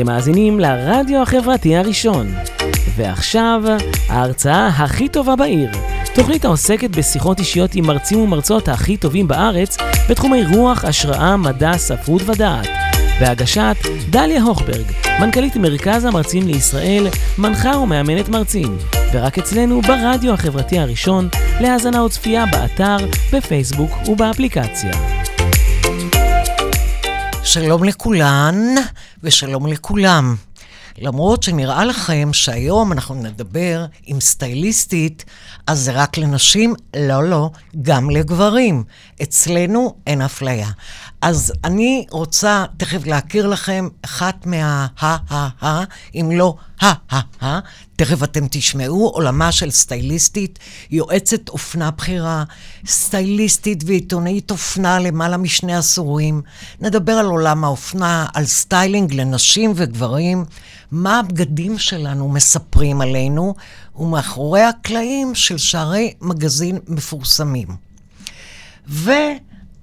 אתם מאזינים לרדיו החברתי הראשון. ועכשיו, ההרצאה הכי טובה בעיר. תוכנית העוסקת בשיחות אישיות עם מרצים ומרצות הכי טובים בארץ בתחומי רוח, השראה, מדע, ספרות ודעת. בהגשת דליה הוכברג, מנכ"לית מרכז המרצים לישראל, מנחה ומאמנת מרצים. ורק אצלנו ברדיו החברתי הראשון, להאזנה וצפייה באתר, בפייסבוק ובאפליקציה. שלום לכולן ושלום לכולם. למרות שנראה לכם שהיום אנחנו נדבר עם סטייליסטית, אז זה רק לנשים? לא, לא, גם לגברים. אצלנו אין אפליה. אז אני רוצה תכף להכיר לכם אחת מה-ה-ה-ה, אם לא ה-ה-ה, תכף אתם תשמעו, עולמה של סטייליסטית, יועצת אופנה בכירה, סטייליסטית ועיתונאית אופנה למעלה משני עשורים. נדבר על עולם האופנה, על סטיילינג לנשים וגברים, מה הבגדים שלנו מספרים עלינו, ומאחורי הקלעים של שערי מגזין מפורסמים.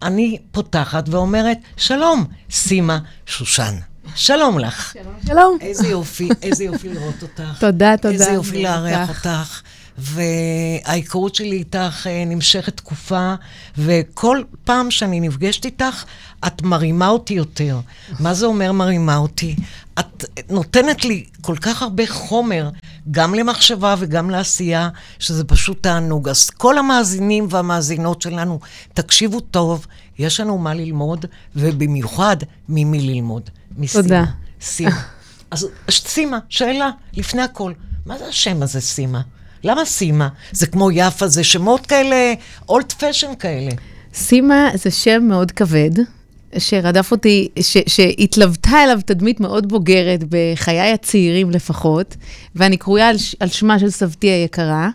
ואני פותחת ואומרת, שלום, סימה שושן. שלום לך. שלום, שלום. איזה יופי, איזה יופי לראות אותך. תודה, תודה. איזה יופי לארח אותך. וההיכרות שלי איתך אה, נמשכת תקופה, וכל פעם שאני נפגשת איתך, את מרימה אותי יותר. מה זה אומר מרימה אותי? את נותנת לי כל כך הרבה חומר, גם למחשבה וגם לעשייה, שזה פשוט תענוג. אז כל המאזינים והמאזינות שלנו, תקשיבו טוב, יש לנו מה ללמוד, ובמיוחד ממי ללמוד. מסימה. תודה. סימה. אז סימה, שאלה, לפני הכל, מה זה השם הזה, סימה? למה סימה? זה כמו יפה, זה שמות כאלה, אולד פשן כאלה. סימה זה שם מאוד כבד, שרדף אותי, ש, שהתלוותה אליו תדמית מאוד בוגרת בחיי הצעירים לפחות, ואני קרויה על, על שמה של סבתי היקרה,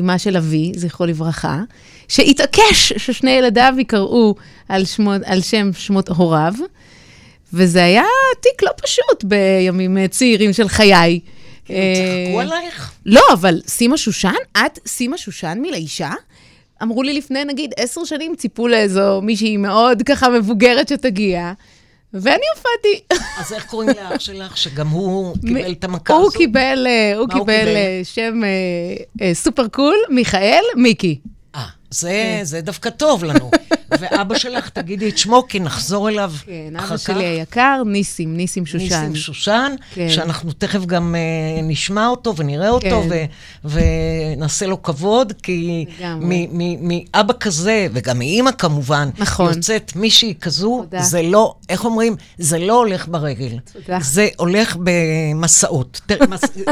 אמה של אבי, זכרו לברכה, שהתעקש ששני ילדיו יקראו על, שמות, על שם שמות הוריו, וזה היה תיק לא פשוט בימים צעירים של חיי. כאילו, צחקו עלייך? לא, אבל סימה שושן? את סימה שושן מלאישה? אמרו לי לפני, נגיד, עשר שנים, ציפו לאיזו מישהי מאוד ככה מבוגרת שתגיע, ואני הופעתי. אז איך קוראים לאח שלך, שגם הוא קיבל את המכה הזו? הוא קיבל, אה, הוא קיבל אה, שם אה, סופר קול, מיכאל מיקי. אה, זה, זה דווקא טוב לנו. ואבא שלך, תגידי את שמו, כי נחזור אליו כן, אחר כך. אבא שלי היקר, ניסים, ניסים שושן. ניסים שושן, כן. שאנחנו תכף גם uh, נשמע אותו ונראה אותו, כן. ו- ונעשה לו כבוד, כי לגמרי. מ- מ- מאבא כזה, וגם מאימא כמובן, נכון. יוצאת מישהי כזו, תודה. זה לא, איך אומרים? זה לא הולך ברגל. תודה. זה הולך במסעות,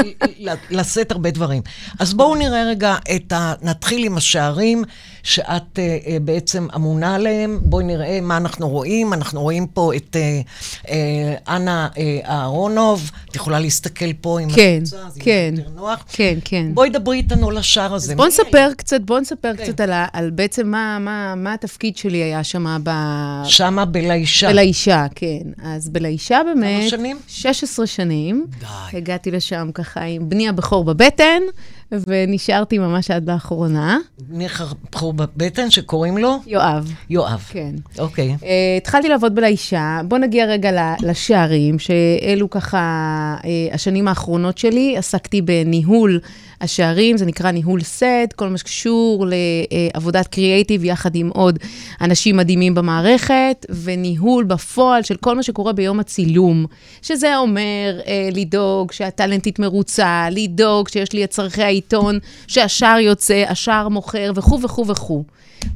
לשאת הרבה דברים. אז בואו נראה רגע את ה... נתחיל עם השערים שאת uh, בעצם אמונה עליהם. בואי נראה מה אנחנו רואים. אנחנו רואים פה את uh, uh, אנה uh, אהרונוב. את יכולה להסתכל פה עם כן, הקבוצה, אז כן. יהיה יותר נוח. כן, כן. בואי דברי איתנו על השער הזה. בוא מי נספר קצת, בוא נספר כן. קצת על, על בעצם מה, מה, מה התפקיד שלי היה שם ב... שמה בלאישה. בלאישה, כן. אז בלאישה באמת... כמה שנים? 16 שנים. די. הגעתי לשם ככה עם בני הבכור בבטן, ונשארתי ממש עד לאחרונה. ניחר בחור בבטן שקוראים לו? יואב. יואב. כן. אוקיי. Uh, התחלתי לעבוד בלאישה. בוא נגיע רגע לשערים, שאלו ככה uh, השנים האחרונות שלי. עסקתי בניהול השערים, זה נקרא ניהול סט, כל מה שקשור לעבודת קריאייטיב יחד עם עוד אנשים מדהימים במערכת, וניהול בפועל של כל מה שקורה ביום הצילום, שזה אומר uh, לדאוג שהטאלנטית מרוצה, לדאוג שיש לי את צורכי העיתון, שהשער יוצא, השער מוכר וכו' וכו' וכו'.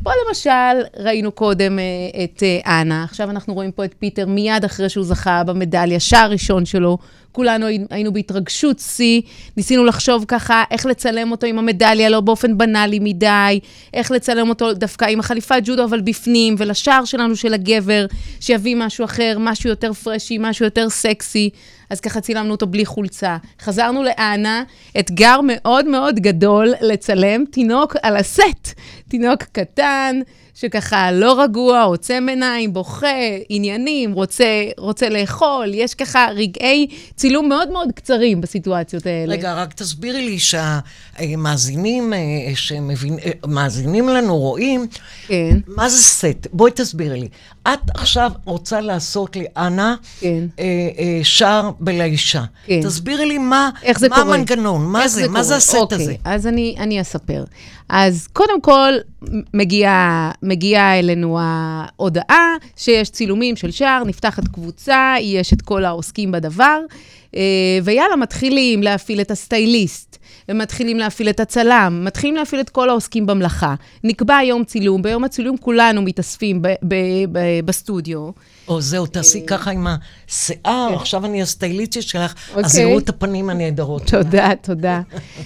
פה למשל ראינו קודם אה, את אה, אנה, עכשיו אנחנו רואים פה את פיטר מיד אחרי שהוא זכה במדליה, שער ראשון שלו. כולנו הי- היינו בהתרגשות שיא, ניסינו לחשוב ככה איך לצלם אותו עם המדליה, לא באופן בנאלי מדי, איך לצלם אותו דווקא עם החליפת ג'ודו, אבל בפנים, ולשער שלנו של הגבר, שיביא משהו אחר, משהו יותר פרשי, משהו יותר סקסי. אז ככה צילמנו אותו בלי חולצה. חזרנו לאנה, אתגר מאוד מאוד גדול לצלם תינוק על הסט. תינוק קטן, שככה לא רגוע, עוצם עיניים, בוכה, עניינים, רוצה, רוצה לאכול, יש ככה רגעי צילום מאוד מאוד קצרים בסיטואציות האלה. רגע, רק תסבירי לי שהמאזינים שמאזינים לנו רואים, כן. מה זה סט? בואי תסבירי לי. את עכשיו רוצה לעשות לי, אנה, כן. אה, אה, שער בלישה. כן. תסבירי לי מה, איך זה מה קורה? המנגנון, מה איך זה, מה קורה? זה הסט אוקיי, הזה? אז אני, אני אספר. אז קודם כל, מגיעה מגיעה אלינו ההודעה שיש צילומים של שער, נפתחת קבוצה, יש את כל העוסקים בדבר, אה, ויאללה, מתחילים להפעיל את הסטייליסט. ומתחילים להפעיל את הצלם, מתחילים להפעיל את כל העוסקים במלאכה. נקבע יום צילום, ביום הצילום כולנו מתאספים ב- ב- ב- בסטודיו. או זהו, תעשי ככה עם השיער, עכשיו אני הסטייליסטית שלך, אז אוקיי. יראו את הפנים הנהדרות. תודה, תודה.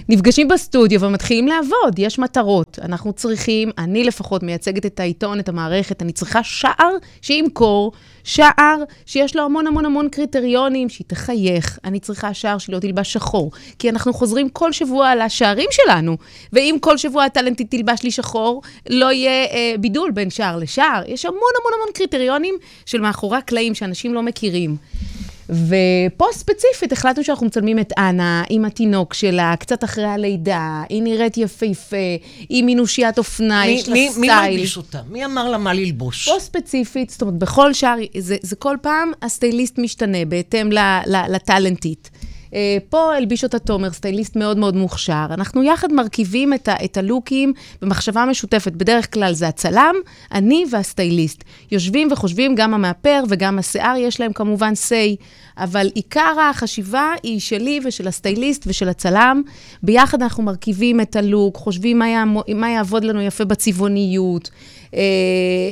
נפגשים בסטודיו ומתחילים לעבוד, יש מטרות. אנחנו צריכים, אני לפחות מייצגת את העיתון, את המערכת, אני צריכה שער שימכור, שער שיש לו המון המון המון קריטריונים, שהיא תחייך. אני צריכה שער שלא תלבש שחור, כי אנחנו חוזרים כל שבוע על השערים שלנו, ואם כל שבוע הטלנטית תלבש לי שחור, לא יהיה אה, בידול בין שער לשער. יש המון המון המון קריטריונים של מאחורי הקלעים שאנשים לא מכירים. ופה ספציפית החלטנו שאנחנו מצלמים את אנה עם התינוק שלה, קצת אחרי הלידה, היא נראית יפהפה, היא מינושיית אופנה, מי- יש לה מי- מי סטייל. מלביש אותה? מי אמר לה מה ללבוש? פה ספציפית, זאת אומרת, בכל שער, זה, זה כל פעם הסטייליסט משתנה בהתאם לטאלנטית. אה, פה הלביש אותה תומר, סטייליסט מאוד מאוד מוכשר. אנחנו יחד מרכיבים את, ה, את הלוקים במחשבה משותפת. בדרך כלל זה הצלם, אני והסטייליסט. יושבים וחושבים, גם המאפר וגם השיער, יש להם כמובן say, אבל עיקר החשיבה היא שלי ושל הסטייליסט ושל הצלם. ביחד אנחנו מרכיבים את הלוק, חושבים מה, יעמו, מה יעבוד לנו יפה בצבעוניות, אה,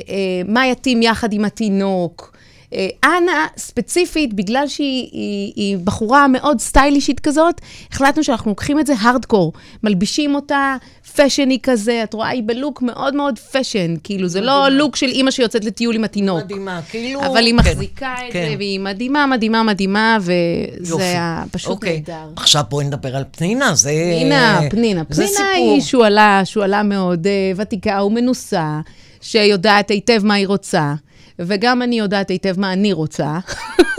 אה, מה יתאים יחד עם התינוק. אה, אנה, ספציפית, בגלל שהיא היא, היא בחורה מאוד סטיילישית כזאת, החלטנו שאנחנו לוקחים את זה הארדקור. מלבישים אותה fashiony כזה, את רואה, היא בלוק מאוד מאוד fashion, כאילו, זה לא לוק של אימא שיוצאת לטיול עם התינוק. מדהימה, כאילו... אבל היא כן, מחזיקה את כן. זה, והיא מדהימה, מדהימה, מדהימה, וזה. היה פשוט אוקיי. נהדר. עכשיו בואי נדבר על פנינה, זה... פנינה, פנינה. זה פנינה סיפור. היא שועלה, שועלה מאוד אה, ותיקה ומנוסה, שיודעת היטב מה היא רוצה, וגם אני יודעת היטב מה אני רוצה.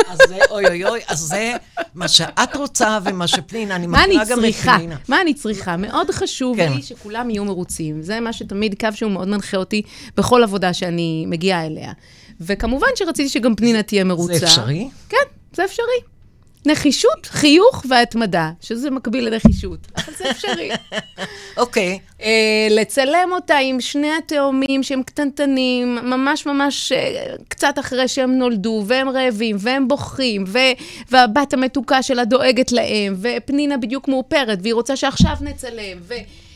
אז זה, אוי אוי אוי, אז זה מה שאת רוצה ומה שפנינה, אני מכירה גם את? פנינה. מה אני צריכה? מאוד חשוב כן. לי שכולם יהיו מרוצים. זה מה שתמיד, קו שהוא מאוד מנחה אותי בכל עבודה שאני מגיעה אליה. וכמובן שרציתי שגם פנינה תהיה מרוצה. זה אפשרי? כן, זה אפשרי. נחישות, חיוך והתמדה, שזה מקביל לנחישות, אבל זה אפשרי. אוקיי. אה, לצלם אותה עם שני התאומים שהם קטנטנים, ממש ממש אה, קצת אחרי שהם נולדו, והם רעבים, והם בוכים, ו- והבת המתוקה שלה דואגת להם, ופנינה בדיוק מאופרת, והיא רוצה שעכשיו נצלם, ו...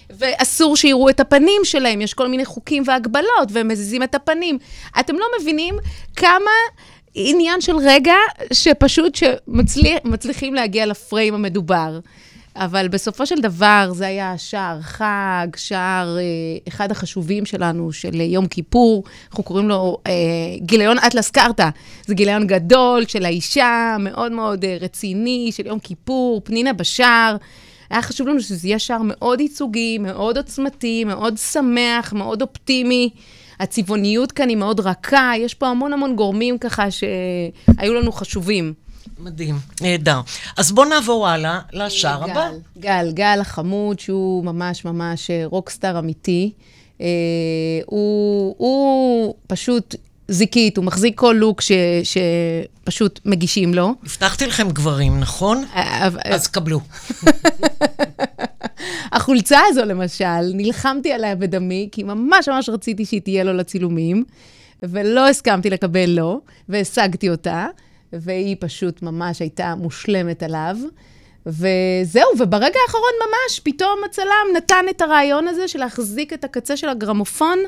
ואסור שיראו את הפנים שלהם, יש כל מיני חוקים והגבלות, והם מזיזים את הפנים. אתם לא מבינים כמה עניין של רגע שפשוט שמצליחים להגיע לפריים המדובר. אבל בסופו של דבר זה היה שער חג, שער אה, אחד החשובים שלנו, של יום כיפור, אנחנו קוראים לו אה, גיליון אטלס קרתא. זה גיליון גדול של האישה, מאוד מאוד אה, רציני, של יום כיפור, פנינה בשער. היה חשוב לנו שזה יהיה שער מאוד ייצוגי, מאוד עוצמתי, מאוד שמח, מאוד אופטימי. הצבעוניות כאן היא מאוד רכה, יש פה המון המון גורמים ככה שהיו לנו חשובים. מדהים, נהדר. אז בואו נעבור הלאה לשער גל, הבא. גל, גל החמוד, שהוא ממש ממש אה, רוקסטאר אמיתי. אה, הוא, הוא פשוט זיקית, הוא מחזיק כל לוק ש, שפשוט מגישים לו. הבטחתי לכם גברים, נכון? אה, אבל- אז קבלו. החולצה הזו, למשל, נלחמתי עליה בדמי, כי ממש ממש רציתי שהיא תהיה לו לצילומים, ולא הסכמתי לקבל לו, והשגתי אותה, והיא פשוט ממש הייתה מושלמת עליו. וזהו, וברגע האחרון ממש, פתאום הצלם נתן את הרעיון הזה של להחזיק את הקצה של הגרמופון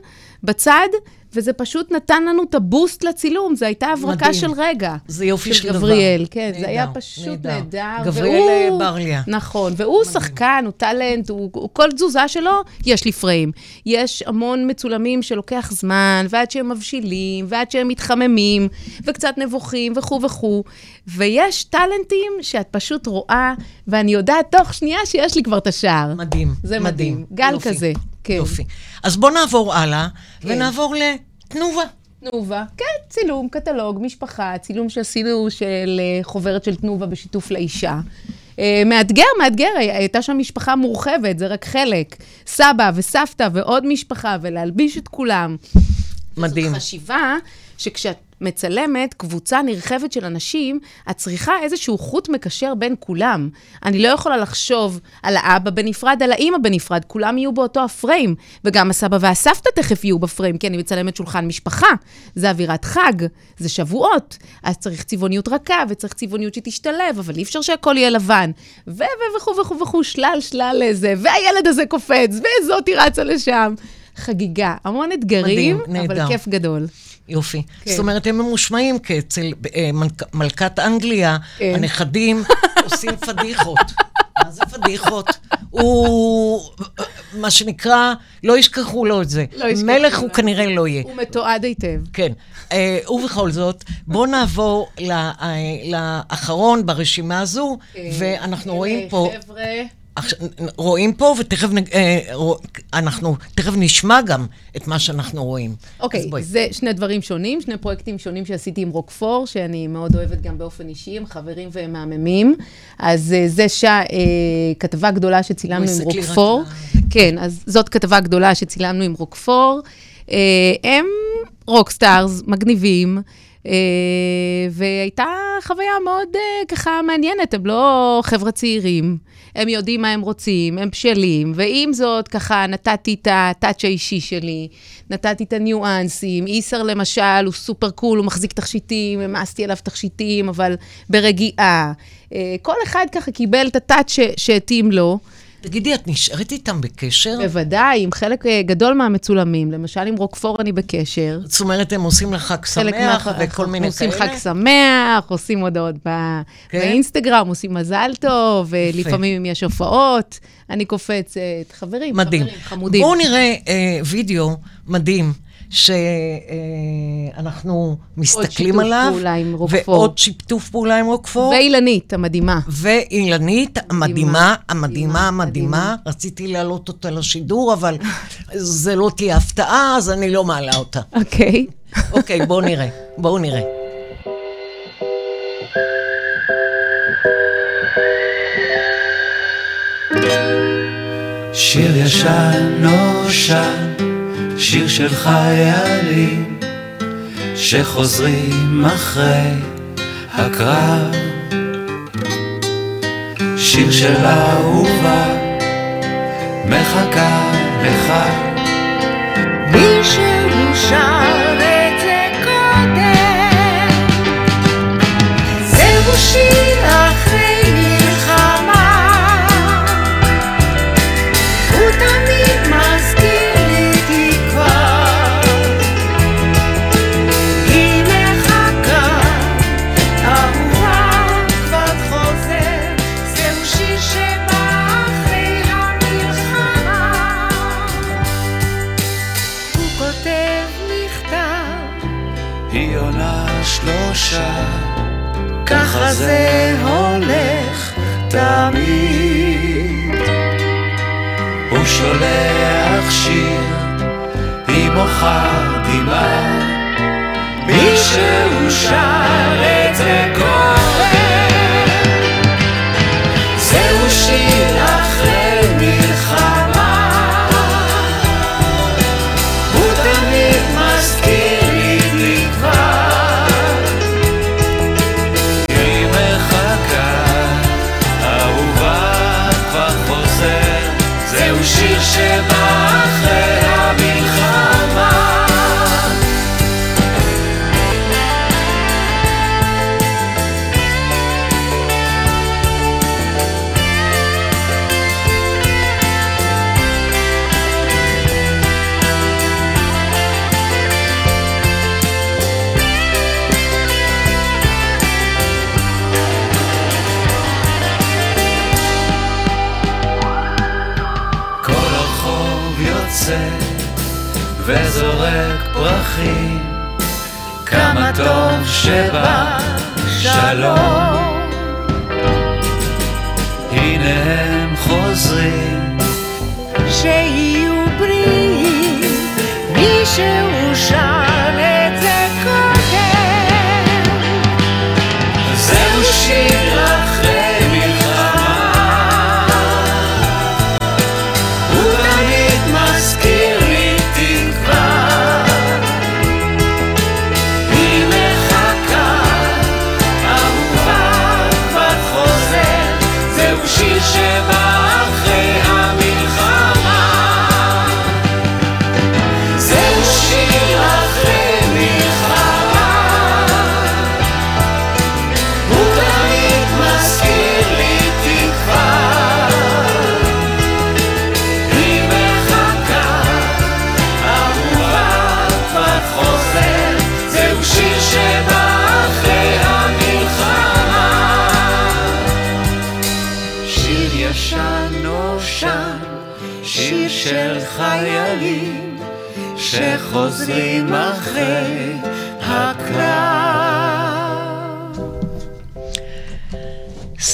בצד, וזה פשוט נתן לנו את הבוסט לצילום, זו הייתה הברקה מדהים. של רגע. זה יופי של דבר. גבריאל, כן, זה היה פשוט נהדר. גבריאל, והוא- ברליה. נכון, והוא שחקן, הוא טאלנט, הוא, הוא, כל תזוזה שלו, יש לי פריים. יש המון מצולמים שלוקח זמן, ועד שהם מבשילים, ועד שהם מתחממים, וקצת נבוכים, וכו' וכו'. ויש טאלנטים שאת פשוט רואה, ואני יודעת תוך שנייה שיש לי כבר את השער. מדהים, זה מדהים. מדהים. גל יופי. כזה. כן. יופי. אז בואו נעבור הלאה, כן. ונעבור לתנובה. תנובה, כן, צילום, קטלוג, משפחה, צילום שעשינו של אה, חוברת של תנובה בשיתוף לאישה. אה, מאתגר, מאתגר, הי- הייתה שם משפחה מורחבת, זה רק חלק. סבא וסבתא ועוד משפחה, ולהלביש את כולם. מדהים. זאת חשיבה שכשאת מצלמת קבוצה נרחבת של אנשים, את צריכה איזשהו חוט מקשר בין כולם. אני לא יכולה לחשוב על האבא בנפרד, על האימא בנפרד, כולם יהיו באותו הפריים. וגם הסבא והסבתא תכף יהיו בפריים, כי אני מצלמת שולחן משפחה. זה אווירת חג, זה שבועות. אז צריך צבעוניות רכה, וצריך צבעוניות שתשתלב, אבל אי אפשר שהכל יהיה לבן. ו... ו... וכו' וכו' וכו', שלל שלל איזה, והילד הזה קופץ, וזאתי רצה לשם. חגיגה, המון אתגרים, מדהים, אבל נהדר. כיף גדול. יופי. כן. זאת אומרת, הם ממושמעים כי אצל אה, מלכ- מלכת אנגליה, כן. הנכדים עושים פדיחות. מה זה פדיחות? הוא, מה שנקרא, לא ישכחו לו את זה. לא ישכחו מלך. הוא כנראה לא יהיה. הוא מתועד היטב. כן. אה, ובכל זאת, בואו נעבור אה, לאחרון ברשימה הזו, ואנחנו רואים פה... חבר'ה, רואים פה, ותכף אה, אנחנו תכף נשמע גם את מה שאנחנו רואים. אוקיי, בואי. זה שני דברים שונים, שני פרויקטים שונים שעשיתי עם רוקפור, שאני מאוד אוהבת גם באופן אישי, הם חברים והם מהממים. אז אה, זה שע, אה, כתבה גדולה שצילמנו עם רוקפור. כן, אז זאת כתבה גדולה שצילמנו עם רוקפור. הם rock stars, מגניבים. אה, והייתה חוויה מאוד אה, ככה מעניינת, הם לא חבר'ה צעירים, הם יודעים מה הם רוצים, הם בשלים, ועם זאת, ככה נתתי את ה touch האישי שלי, נתתי את הניואנסים, איסר למשל, הוא super cool, הוא מחזיק תכשיטים, העמסתי עליו תכשיטים, אבל ברגיעה. אה, כל אחד ככה קיבל את ה touch שהתאים לו. תגידי, את נשארת איתם בקשר? בוודאי, עם חלק אה, גדול מהמצולמים, למשל עם רוקפור אני בקשר. זאת אומרת, הם עושים לך חג שמח מה- וכל מיני כאלה? עושים חג שמח, עושים הודעות ב- כן? באינסטגרם, עושים מזל טוב, ולפעמים אם יש הופעות, אני קופצת. חברים, מדהים. חברים, חמודים. בואו נראה אה, וידאו מדהים, שאנחנו מסתכלים שיתוף עליו. פעולה עם רוקפור. ועוד שיתוף פעולה עם רוקפור. ואילנית, המדהימה. ואילנית המדהימה, המדהימה, מדהימה. המדהימה. רציתי להעלות אותה לשידור, אבל זה לא תהיה הפתעה, אז אני לא מעלה אותה. אוקיי. אוקיי, בואו נראה. בואו נראה. שיר ישן נושן, שיר של חיילים שחוזרים אחרי הקרב. שיר של אהובה מחכה לך. מישהו שר את זה קודם זהו שיר זה הולך תמיד. הוא שולח שיר, היא מוחה דמעה. מישהו שר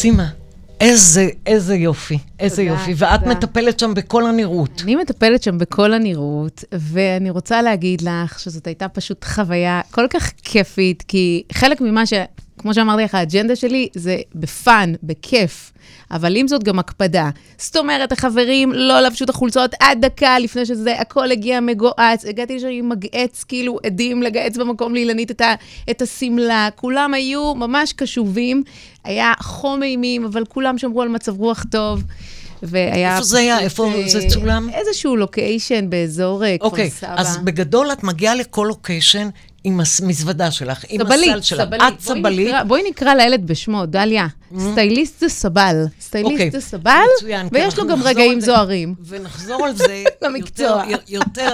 סימה, איזה, איזה יופי, איזה תודה, יופי. ואת תודה. מטפלת שם בכל הנראות. אני מטפלת שם בכל הנראות, ואני רוצה להגיד לך שזאת הייתה פשוט חוויה כל כך כיפית, כי חלק ממה ש... כמו שאמרתי לך, האג'נדה שלי זה בפאן, בכיף, אבל עם זאת גם הקפדה. זאת אומרת, החברים לא לבשו את החולצות עד דקה לפני שזה, הכל הגיע מגועץ. הגעתי לשם עם מגעץ, כאילו עדים לגעץ במקום לאילנית את, השמלה. כולם היו ממש קשובים, היה חום אימים, אבל כולם שמרו על מצב רוח טוב. והיה איפה זה היה? איפה אה, זה צולם? איזשהו לוקיישן באזור אה, כפר אוקיי, סבא. אז בגדול את מגיעה לכל לוקיישן עם המזוודה שלך, עם סבלית, הסל שלך. סבלית. את בואי סבלית. נקרא- בואי נקרא לילד בשמו, דליה. סטייליסט זה סבל. אוקיי, סטייליסט זה סבל, מצוין, כי ויש לו גם רגעים. זוהרים. ונחזור על זה למקצוע. יותר,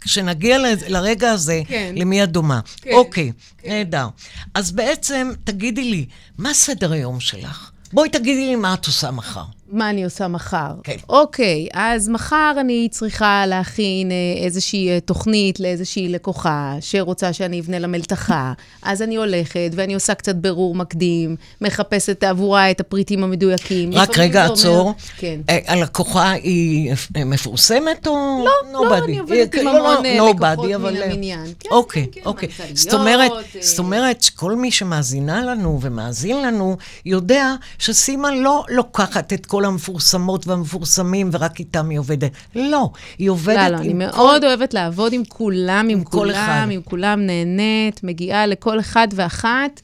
כשנגיע לרגע הזה, כן. למי את דומה. כן, אוקיי, נהדר. אז בעצם, תגידי לי, מה סדר היום שלך? בואי תגידי לי מה את עושה מחר. מה אני עושה מחר? כן. אוקיי, אז מחר אני צריכה להכין אה, איזושהי אה, תוכנית לאיזושהי לקוחה שרוצה שאני אבנה לה מלתחה. אז אני הולכת ואני עושה קצת בירור מקדים, מחפשת עבורה את הפריטים המדויקים. רק רגע, זה אומר- עצור. כן. אה, הלקוחה היא מפורסמת או לא, לא, nobody? אני עובדת עם לא, לא, המון, nobody, לקוחות אבל, מן אה, המניין. כן, אוקיי, כן, כן, אוקיי. מנכ"ליות, זאת אומרת, זאת אומרת שכל מי שמאזינה לנו ומאזין לנו, יודע שסימה לא לוקחת את כל המפורסמות והמפורסמים ורק איתם היא עובדת. לא, היא עובדת לא, עם לא, אני כל... מאוד אוהבת לעבוד עם כולם, עם כל אחד. כולם, עם כולם נהנית, מגיעה לכל אחד ואחת,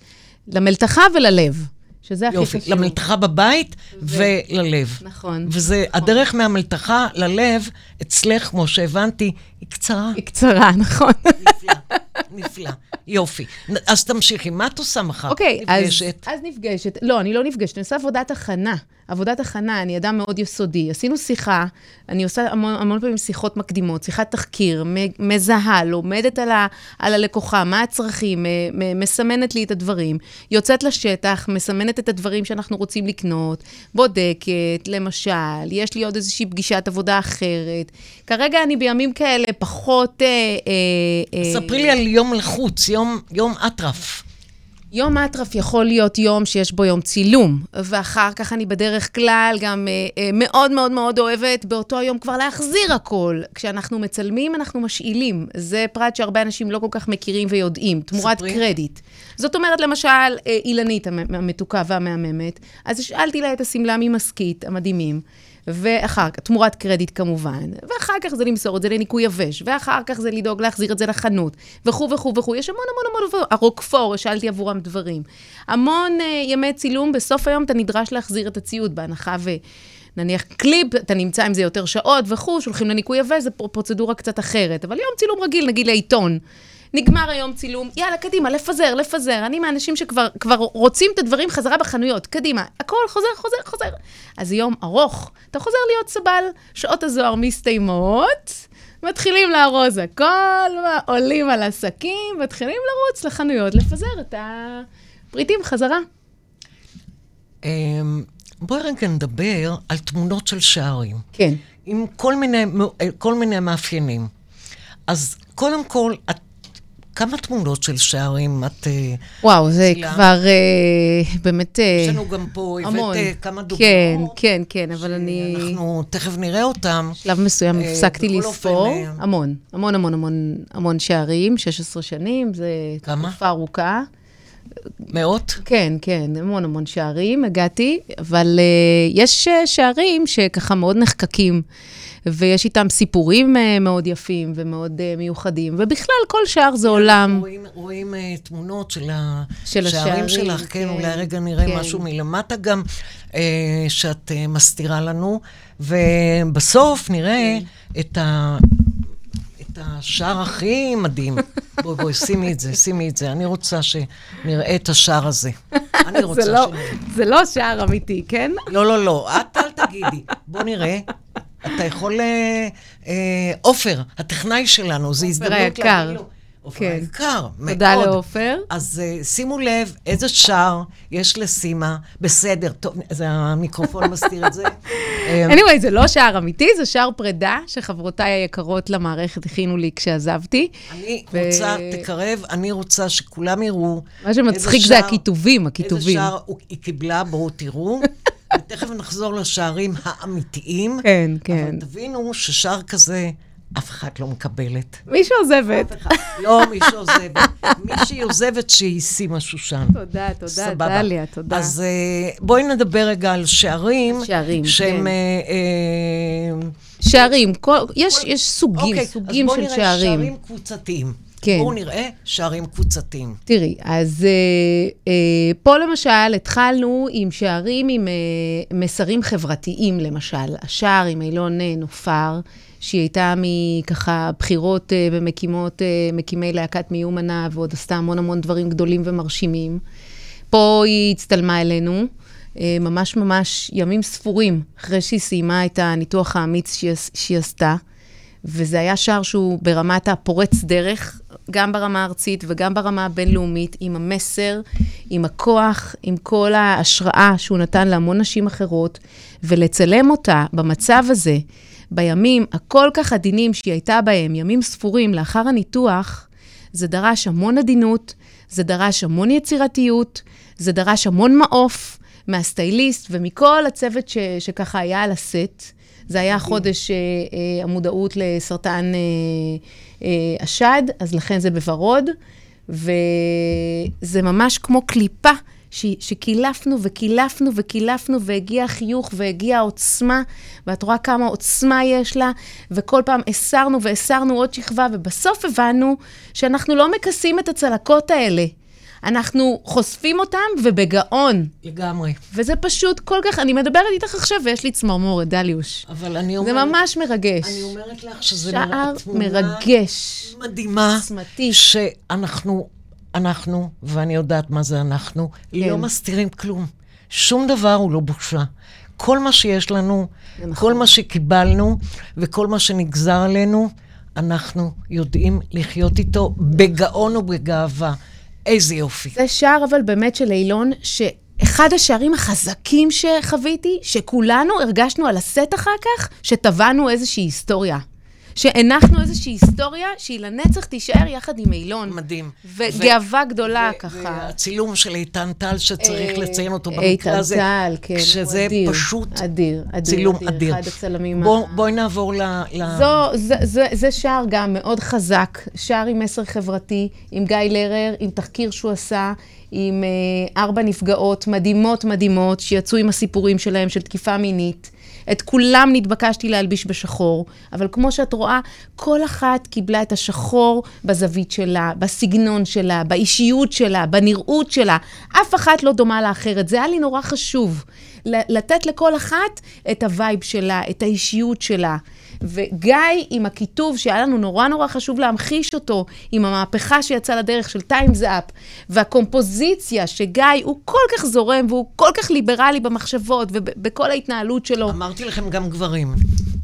למלתחה וללב, שזה הכי יופי, חשוב. למלתחה בבית וללב. נכון. וזה, הדרך מהמלתחה ללב, אצלך, כמו שהבנתי, היא קצרה. היא קצרה, נכון. נפלא, נפלא. יופי. אז תמשיכי, מה את עושה מחר? אוקיי, אז, נפגשת. אז נפגשת. לא, אני לא נפגשת, אני עושה עבודת הכנה. עבודת הכנה, אני אדם מאוד יסודי. עשינו שיחה, אני עושה המון, המון פעמים שיחות מקדימות, שיחת תחקיר, מזהה, לומדת על, ה, על הלקוחה, מה הצרכים, מסמנת לי את הדברים, יוצאת לשטח, מסמנת את הדברים שאנחנו רוצים לקנות, בודקת, למשל, יש לי עוד איזושהי פגישת עבודה אחרת. כרגע אני בימים כאלה פחות... אה, אה, אה, ספרי לי על יום לחוץ, יום, יום אטרף. יום אטרף יכול להיות יום שיש בו יום צילום, ואחר כך אני בדרך כלל גם אה, אה, מאוד מאוד מאוד אוהבת באותו היום כבר להחזיר הכל. כשאנחנו מצלמים, אנחנו משאילים. זה פרט שהרבה אנשים לא כל כך מכירים ויודעים, תמורת ספרי. קרדיט. זאת אומרת, למשל, אה, אילנית המ- המתוקה והמהממת, אז השאלתי לה את השמלה ממסכית, המדהימים. ואחר כך, תמורת קרדיט כמובן, ואחר כך זה למסור את זה לניקוי יבש, ואחר כך זה לדאוג להחזיר את זה לחנות, וכו' וכו' וכו'. יש המון המון המון דברים. הרוקפור, השאלתי עבורם דברים. המון uh, ימי צילום, בסוף היום אתה נדרש להחזיר את הציוד, בהנחה ו... נניח קליפ, אתה נמצא עם זה יותר שעות וכו', שולחים לניקוי יבש, זו פר- פרוצדורה קצת אחרת. אבל יום צילום רגיל, נגיד לעיתון. נגמר היום צילום, יאללה, קדימה, לפזר, לפזר. אני מהאנשים שכבר כבר רוצים את הדברים חזרה בחנויות, קדימה. הכל חוזר, חוזר, חוזר. אז זה יום ארוך. אתה חוזר להיות סבל, שעות הזוהר מסתיימות, מתחילים לארוז הכל, עולים על עסקים, מתחילים לרוץ לחנויות, לפזר את הפריטים חזרה. אמ, בואי רגע נדבר על תמונות של שערים. כן. עם כל מיני, כל מיני מאפיינים. אז קודם כל, את כמה תמונות של שערים את... אה, וואו, זה צילמת? כבר אה, באמת... אה, יש לנו גם פה, המון. הבאת אה, כמה דוגמאות. כן, כן, כן, אבל אני... אנחנו תכף נראה אותם. בשלב מסוים אה, הפסקתי בכל לספור. אופן, אה, המון, המון, המון, המון, המון שערים, 16 שנים, זה כמה? תקופה ארוכה. מאות? כן, כן, המון המון שערים הגעתי, אבל uh, יש uh, שערים שככה מאוד נחקקים, ויש איתם סיפורים uh, מאוד יפים ומאוד uh, מיוחדים, ובכלל, כל שער זה עולם. רואים, רואים uh, תמונות של של השערים השערים, שלך, כן, כן, אולי רגע נראה כן. משהו מלמטה גם, uh, שאת uh, מסתירה לנו, ובסוף נראה כן. את ה... את השער הכי מדהים. בואי, בואי, שימי את זה, שימי את זה. אני רוצה שנראה את השער הזה. אני רוצה זה לא, שנראה. זה לא שער אמיתי, כן? לא, לא, לא, את אל תגידי. בוא נראה. אתה יכול... אה, אה, עופר, הטכנאי שלנו, זו הזדמנות היקר. להגיד לו. עופר כן. היקר, מאוד. תודה לעופר. אז uh, שימו לב איזה שער יש לסימה. בסדר, טוב, זה המיקרופון מסתיר את זה. אה, anyway, זה לא שער אמיתי, זה שער פרידה שחברותיי היקרות למערכת הכינו לי כשעזבתי. אני ו- רוצה, תקרב, אני רוצה שכולם יראו. מה שמצחיק זה שער- הכיתובים, איזה הכיתובים. שער הוא- היא קיבלה, בואו תראו. ותכף נחזור לשערים האמיתיים. כן, כן. אבל תבינו ששער כזה, אף אחת לא מקבלת. מי שעוזבת. לא מי שעוזבת. מי שהיא עוזבת, שהיא שימה שושן. תודה, תודה, סבבה. דליה, תודה. אז אה, בואי נדבר רגע על שערים. שערים, שהם... כן. אה, אה, שערים, כל, יש, יש סוגים, אוקיי, סוגים אז של בואו נראה שערים. שערים קבוצתיים. כן. בואו נראה שערים קבוצתיים. תראי, אז אה, אה, פה למשל התחלנו עם שערים עם אה, מסרים חברתיים, למשל. השער עם אילון אה, נופר, שהיא הייתה מככה בחירות אה, ומקימות, אה, מקימי להקת מיומנה, ועוד עשתה המון המון דברים גדולים ומרשימים. פה היא הצטלמה אלינו, אה, ממש ממש ימים ספורים אחרי שהיא סיימה את הניתוח האמיץ שהיא, שהיא עשתה. וזה היה שער שהוא ברמת הפורץ דרך, גם ברמה הארצית וגם ברמה הבינלאומית, עם המסר, עם הכוח, עם כל ההשראה שהוא נתן להמון נשים אחרות, ולצלם אותה במצב הזה, בימים הכל כך עדינים שהיא הייתה בהם, ימים ספורים לאחר הניתוח, זה דרש המון עדינות, זה דרש המון יצירתיות, זה דרש המון מעוף מהסטייליסט ומכל הצוות ש, שככה היה על הסט. זה היה חודש אה, אה, המודעות לסרטן אה, אה, השד, אז לכן זה בוורוד, וזה ממש כמו קליפה ש, שקילפנו וקילפנו וקילפנו, והגיע החיוך והגיעה העוצמה, ואת רואה כמה עוצמה יש לה, וכל פעם הסרנו והסרנו עוד שכבה, ובסוף הבנו שאנחנו לא מכסים את הצלקות האלה. אנחנו חושפים אותם ובגאון. לגמרי. וזה פשוט כל כך, אני מדברת איתך עכשיו ויש לי צמרמורת, דליוש. אבל אני זה אומרת... ממש מרגש. אני אומרת לך שזה שער מראה תמונה מרגש. מדהימה. עוצמתי. שאנחנו, אנחנו, ואני יודעת מה זה אנחנו, כן. לא מסתירים כלום. שום דבר הוא לא בושה. כל מה שיש לנו, זה נכון. כל מה שקיבלנו וכל מה שנגזר עלינו, אנחנו יודעים לחיות איתו בגאון ובגאווה. איזה יופי. זה שער אבל באמת של אילון, שאחד השערים החזקים שחוויתי, שכולנו הרגשנו על הסט אחר כך, שטבענו איזושהי היסטוריה. שהנחנו איזושהי היסטוריה שהיא לנצח תישאר יחד עם אילון. מדהים. וגאווה גדולה ו- ככה. והצילום של איתן טל שצריך אה, לציין אותו איתן במקרה הזה. טל, כן, שזה אדיר, פשוט אדיר, אדיר, צילום אדיר, אדיר. אחד הצלמים ה- בוא, בואי נעבור ל... ל... זו, זה, זה, זה שער גם מאוד חזק, שער עם מסר חברתי, עם גיא לרר, עם תחקיר שהוא עשה, עם אה, ארבע נפגעות מדהימות מדהימות, שיצאו עם הסיפורים שלהם של תקיפה מינית. את כולם נתבקשתי להלביש בשחור, אבל כמו שאת רואה, כל אחת קיבלה את השחור בזווית שלה, בסגנון שלה, באישיות שלה, בנראות שלה. אף אחת לא דומה לאחרת. זה היה לי נורא חשוב. לתת לכל אחת את ה vibe שלה, את האישיות שלה. וגיא עם הכיתוב שהיה לנו נורא נורא חשוב להמחיש אותו, עם המהפכה שיצאה לדרך של Time's Up, והקומפוזיציה שגיא הוא כל כך זורם והוא כל כך ליברלי במחשבות ובכל ההתנהלות שלו. אמרתי לכם גם גברים.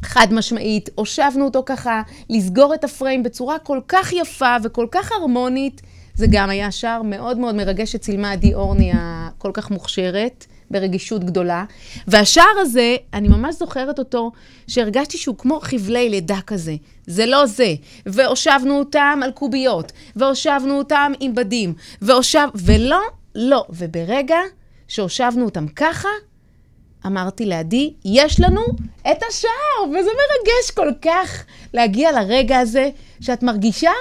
חד משמעית, הושבנו אותו ככה לסגור את הפריים בצורה כל כך יפה וכל כך הרמונית. זה גם היה שער מאוד מאוד מרגש שצילמה עדי אורני הכל כך מוכשרת, ברגישות גדולה. והשער הזה, אני ממש זוכרת אותו, שהרגשתי שהוא כמו חבלי לידה כזה. זה לא זה. והושבנו אותם על קוביות, והושבנו אותם עם בדים, והושב... ולא, לא. וברגע שהושבנו אותם ככה, אמרתי לעדי, יש לנו את השער, וזה מרגש כל כך להגיע לרגע הזה, שאת מרגישה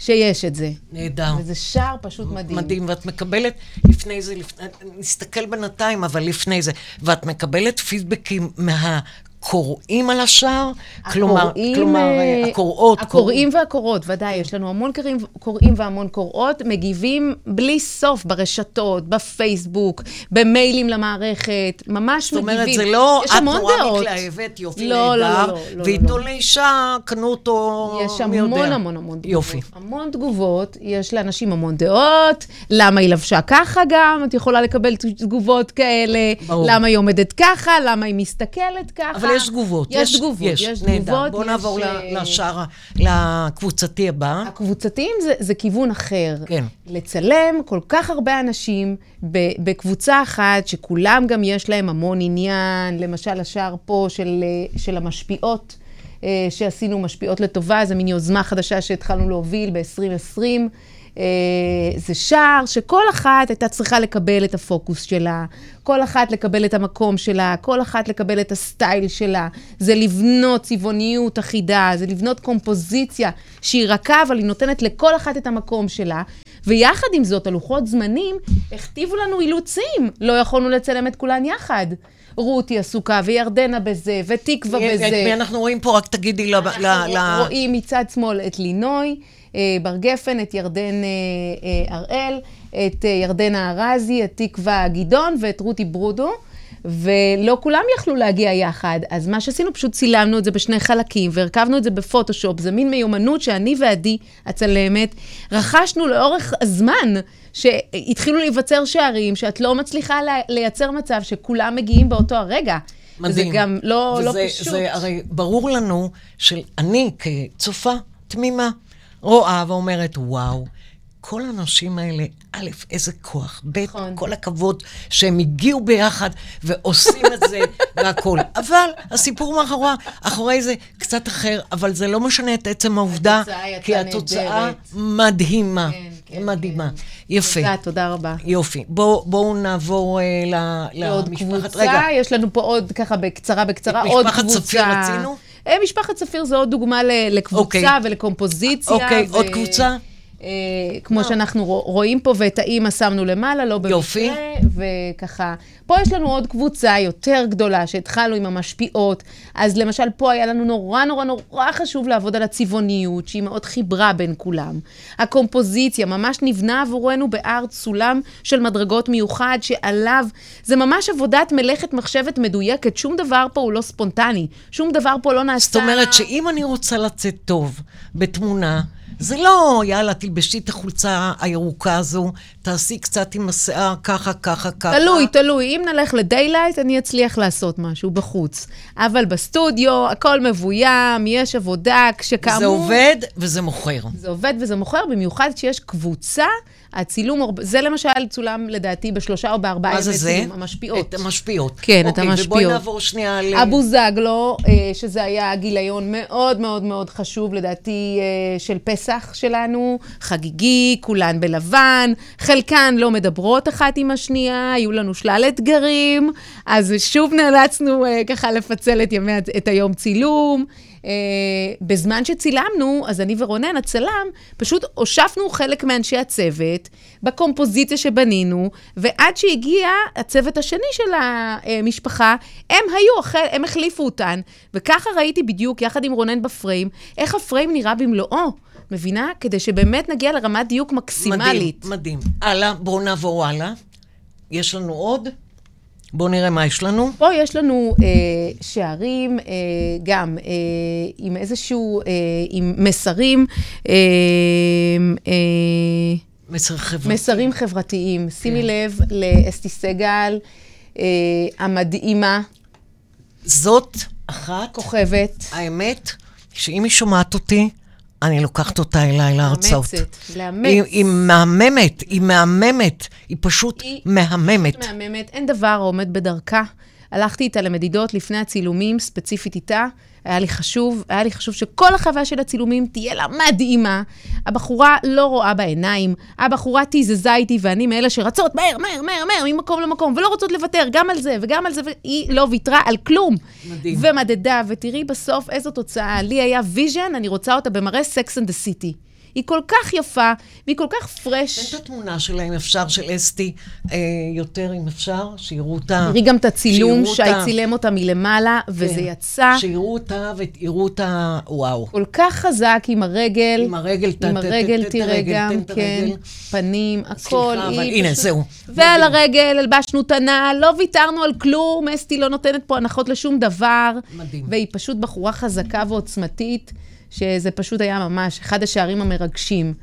שיש את זה. נהדר. וזה שער פשוט מדהים. מדהים, ואת מקבלת לפני זה, לפני, נסתכל בינתיים, אבל לפני זה, ואת מקבלת פידבקים מה... קוראים על השער? כלומר, כלומר, אה, הקוראות. הקוראים והקוראות, ודאי, יש לנו המון קוראים, קוראים והמון קוראות, מגיבים בלי סוף ברשתות, בפייסבוק, במיילים למערכת, ממש זאת אומרת, מגיבים. זה לא, יש את נורא. מתלהבת, יופי לא, לא, נהדר, לא, לא, לא, ועיתון לא. לאישה, קנו אותו, יש מי יודע. המון המון המון תגובות. יופי. המון תגובות, יש לאנשים המון דעות, למה היא לבשה ככה גם, את יכולה לקבל תגובות כאלה, ברור. למה היא עומדת ככה, למה היא מסתכלת ככה. אבל יש תגובות. יש תגובות, יש נהדר. תגובות. בואו יש, נעבור אה, לשער, לקבוצתי הבא. הקבוצתיים זה, זה כיוון אחר. כן. לצלם כל כך הרבה אנשים בקבוצה אחת, שכולם גם יש להם המון עניין, למשל השער פה של, אה, של המשפיעות, אה, שעשינו משפיעות לטובה, זו מין יוזמה חדשה שהתחלנו להוביל ב-2020. אה, זה שער שכל אחת הייתה צריכה לקבל את הפוקוס שלה, כל אחת לקבל את המקום שלה, כל אחת לקבל את הסטייל שלה. זה לבנות צבעוניות אחידה, זה לבנות קומפוזיציה שהיא רכה, אבל היא נותנת לכל אחת את המקום שלה. ויחד עם זאת, הלוחות זמנים הכתיבו לנו אילוצים. לא יכולנו לצלם את כולן יחד. רותי עסוקה, וירדנה בזה, ותקווה בזה. את מי אנחנו רואים פה? רק תגידי ל... אנחנו רואים מצד שמאל את לינוי, בר גפן, את ירדן אה, אה, הראל, את אה, ירדנה ארזי, את תקווה גדעון ואת רותי ברודו. ולא כולם יכלו להגיע יחד, אז מה שעשינו, פשוט צילמנו את זה בשני חלקים והרכבנו את זה בפוטושופ. זה מין מיומנות שאני ועדי, הצלמת, רכשנו לאורך הזמן, שהתחילו להיווצר שערים, שאת לא מצליחה לייצר מצב שכולם מגיעים באותו הרגע. מדהים. זה גם לא, לא וזה- פשוט. זה הרי ברור לנו שאני כצופה תמימה רואה ואומרת, וואו, כל האנשים האלה, א', איזה כוח, ב', נכון. כל הכבוד שהם הגיעו ביחד ועושים את זה והכול. אבל הסיפור מאחורי, אחורי זה קצת אחר, אבל זה לא משנה את עצם העובדה, כי התוצאה נהדרת. מדהימה, כן, כן, מדהימה. כן. יפה. תודה, תודה רבה. יופי. בואו בואו נעבור אה, ל- לעוד למשפחת... קבוצה, רגע, יש לנו פה עוד, ככה בקצרה, בקצרה, עוד משפחת קבוצה. צפיר רצינו? אה, משפחת צפיר זה עוד דוגמה לקבוצה אוקיי. ולקומפוזיציה. אוקיי, ו- עוד קבוצה? אה, כמו שאנחנו רוא- רואים פה, ואת האימא שמנו למעלה, לא במקרה. יופי. וככה, פה יש לנו עוד קבוצה יותר גדולה, שהתחלנו עם המשפיעות. אז למשל, פה היה לנו נורא נורא נורא חשוב לעבוד על הצבעוניות, שהיא מאוד חיברה בין כולם. הקומפוזיציה ממש נבנה עבורנו בארט סולם של מדרגות מיוחד, שעליו, זה ממש עבודת מלאכת מחשבת מדויקת, שום דבר פה הוא לא ספונטני, שום דבר פה לא נעשה... זאת אומרת שאם אני רוצה לצאת טוב בתמונה, זה לא, יאללה, תלבשי את החולצה הירוקה הזו, תעשי קצת עם השיער ככה, ככה, ככה. תלוי, תלוי. אם נלך לדיילייט, אני אצליח לעשות משהו בחוץ. אבל בסטודיו, הכל מבוים, יש עבודה, כשכאמור... זה עובד וזה מוכר. זה עובד וזה מוכר, במיוחד כשיש קבוצה, הצילום, זה למשל צולם לדעתי בשלושה או בארבעה מה זה ימי זה? צילום, המשפיעות. את המשפיעות. כן, את אוקיי, ובואי המשפיעות. נעבור שנייה ל... אבו זגלו, אה, שזה היה גיליון מאוד מאוד מאוד חשוב, לדעתי, אה, של פסח שלנו, חגיגי, כולן בלבן, חלקן לא מדברות אחת עם השנייה, היו לנו שלל אתגרים, אז שוב נאלצנו אה, ככה לפצל את, ימי, את היום צילום. Uh, בזמן שצילמנו, אז אני ורונן, הצלם, פשוט הושפנו חלק מאנשי הצוות בקומפוזיציה שבנינו, ועד שהגיע הצוות השני של המשפחה, הם היו, החל, הם החליפו אותן, וככה ראיתי בדיוק, יחד עם רונן בפריים, איך הפריים נראה במלואו. מבינה? כדי שבאמת נגיע לרמת דיוק מקסימלית. מדהים, מדהים. הלאה, בואו נעבור הלאה. יש לנו עוד? בואו נראה מה יש לנו. פה יש לנו אה, שערים, אה, גם אה, עם איזשהו, אה, עם מסרים, אה, אה, מסר חברתי. מסרים חברתיים. כן. שימי לב לאסתי סגל, אה, המדהימה, זאת אחת, כוכבת. האמת, שאם היא שומעת אותי, אני לוקחת אותה אליי להרצאות. מאמצת, לאמץ. היא, היא מהממת, היא מהממת, היא פשוט היא מהממת. מהממת, אין דבר העומד בדרכה. הלכתי איתה למדידות לפני הצילומים, ספציפית איתה. היה לי חשוב, היה לי חשוב שכל החוויה של הצילומים תהיה לה מדהימה. הבחורה לא רואה בעיניים, הבחורה תיזזה איתי, ואני מאלה שרצות מהר, מהר, מהר, מהר, ממקום למקום, ולא רוצות לוותר, גם על זה וגם על זה, והיא לא ויתרה על כלום. מדהים. ומדדה, ותראי בסוף איזו תוצאה. לי היה vision, אני רוצה אותה במראה Sex and the City. היא כל כך יפה, והיא כל כך fresh. תן את התמונה שלה, אם אפשר, של אסתי, אה, יותר, אם אפשר, שיראו אותה. תראי גם את הצילום, שי. צילם אותה מלמעלה, וזה כן. יצא שיראו אותה ויראו אותה, וואו. כל כך חזק עם הרגל. עם הרגל, ת- עם ת- הרגל ת- ת- תראה הרגל, גם, תן את כן. פנים, הכל. סליחה, אבל הנה, זהו. ועל הרגל הלבשנו את הנעל, לא ויתרנו על כלום, אסתי לא נותנת פה הנחות לשום דבר. מדהים. והיא פשוט בחורה חזקה ועוצמתית, שזה פשוט היה ממש אחד השערים המרגשים.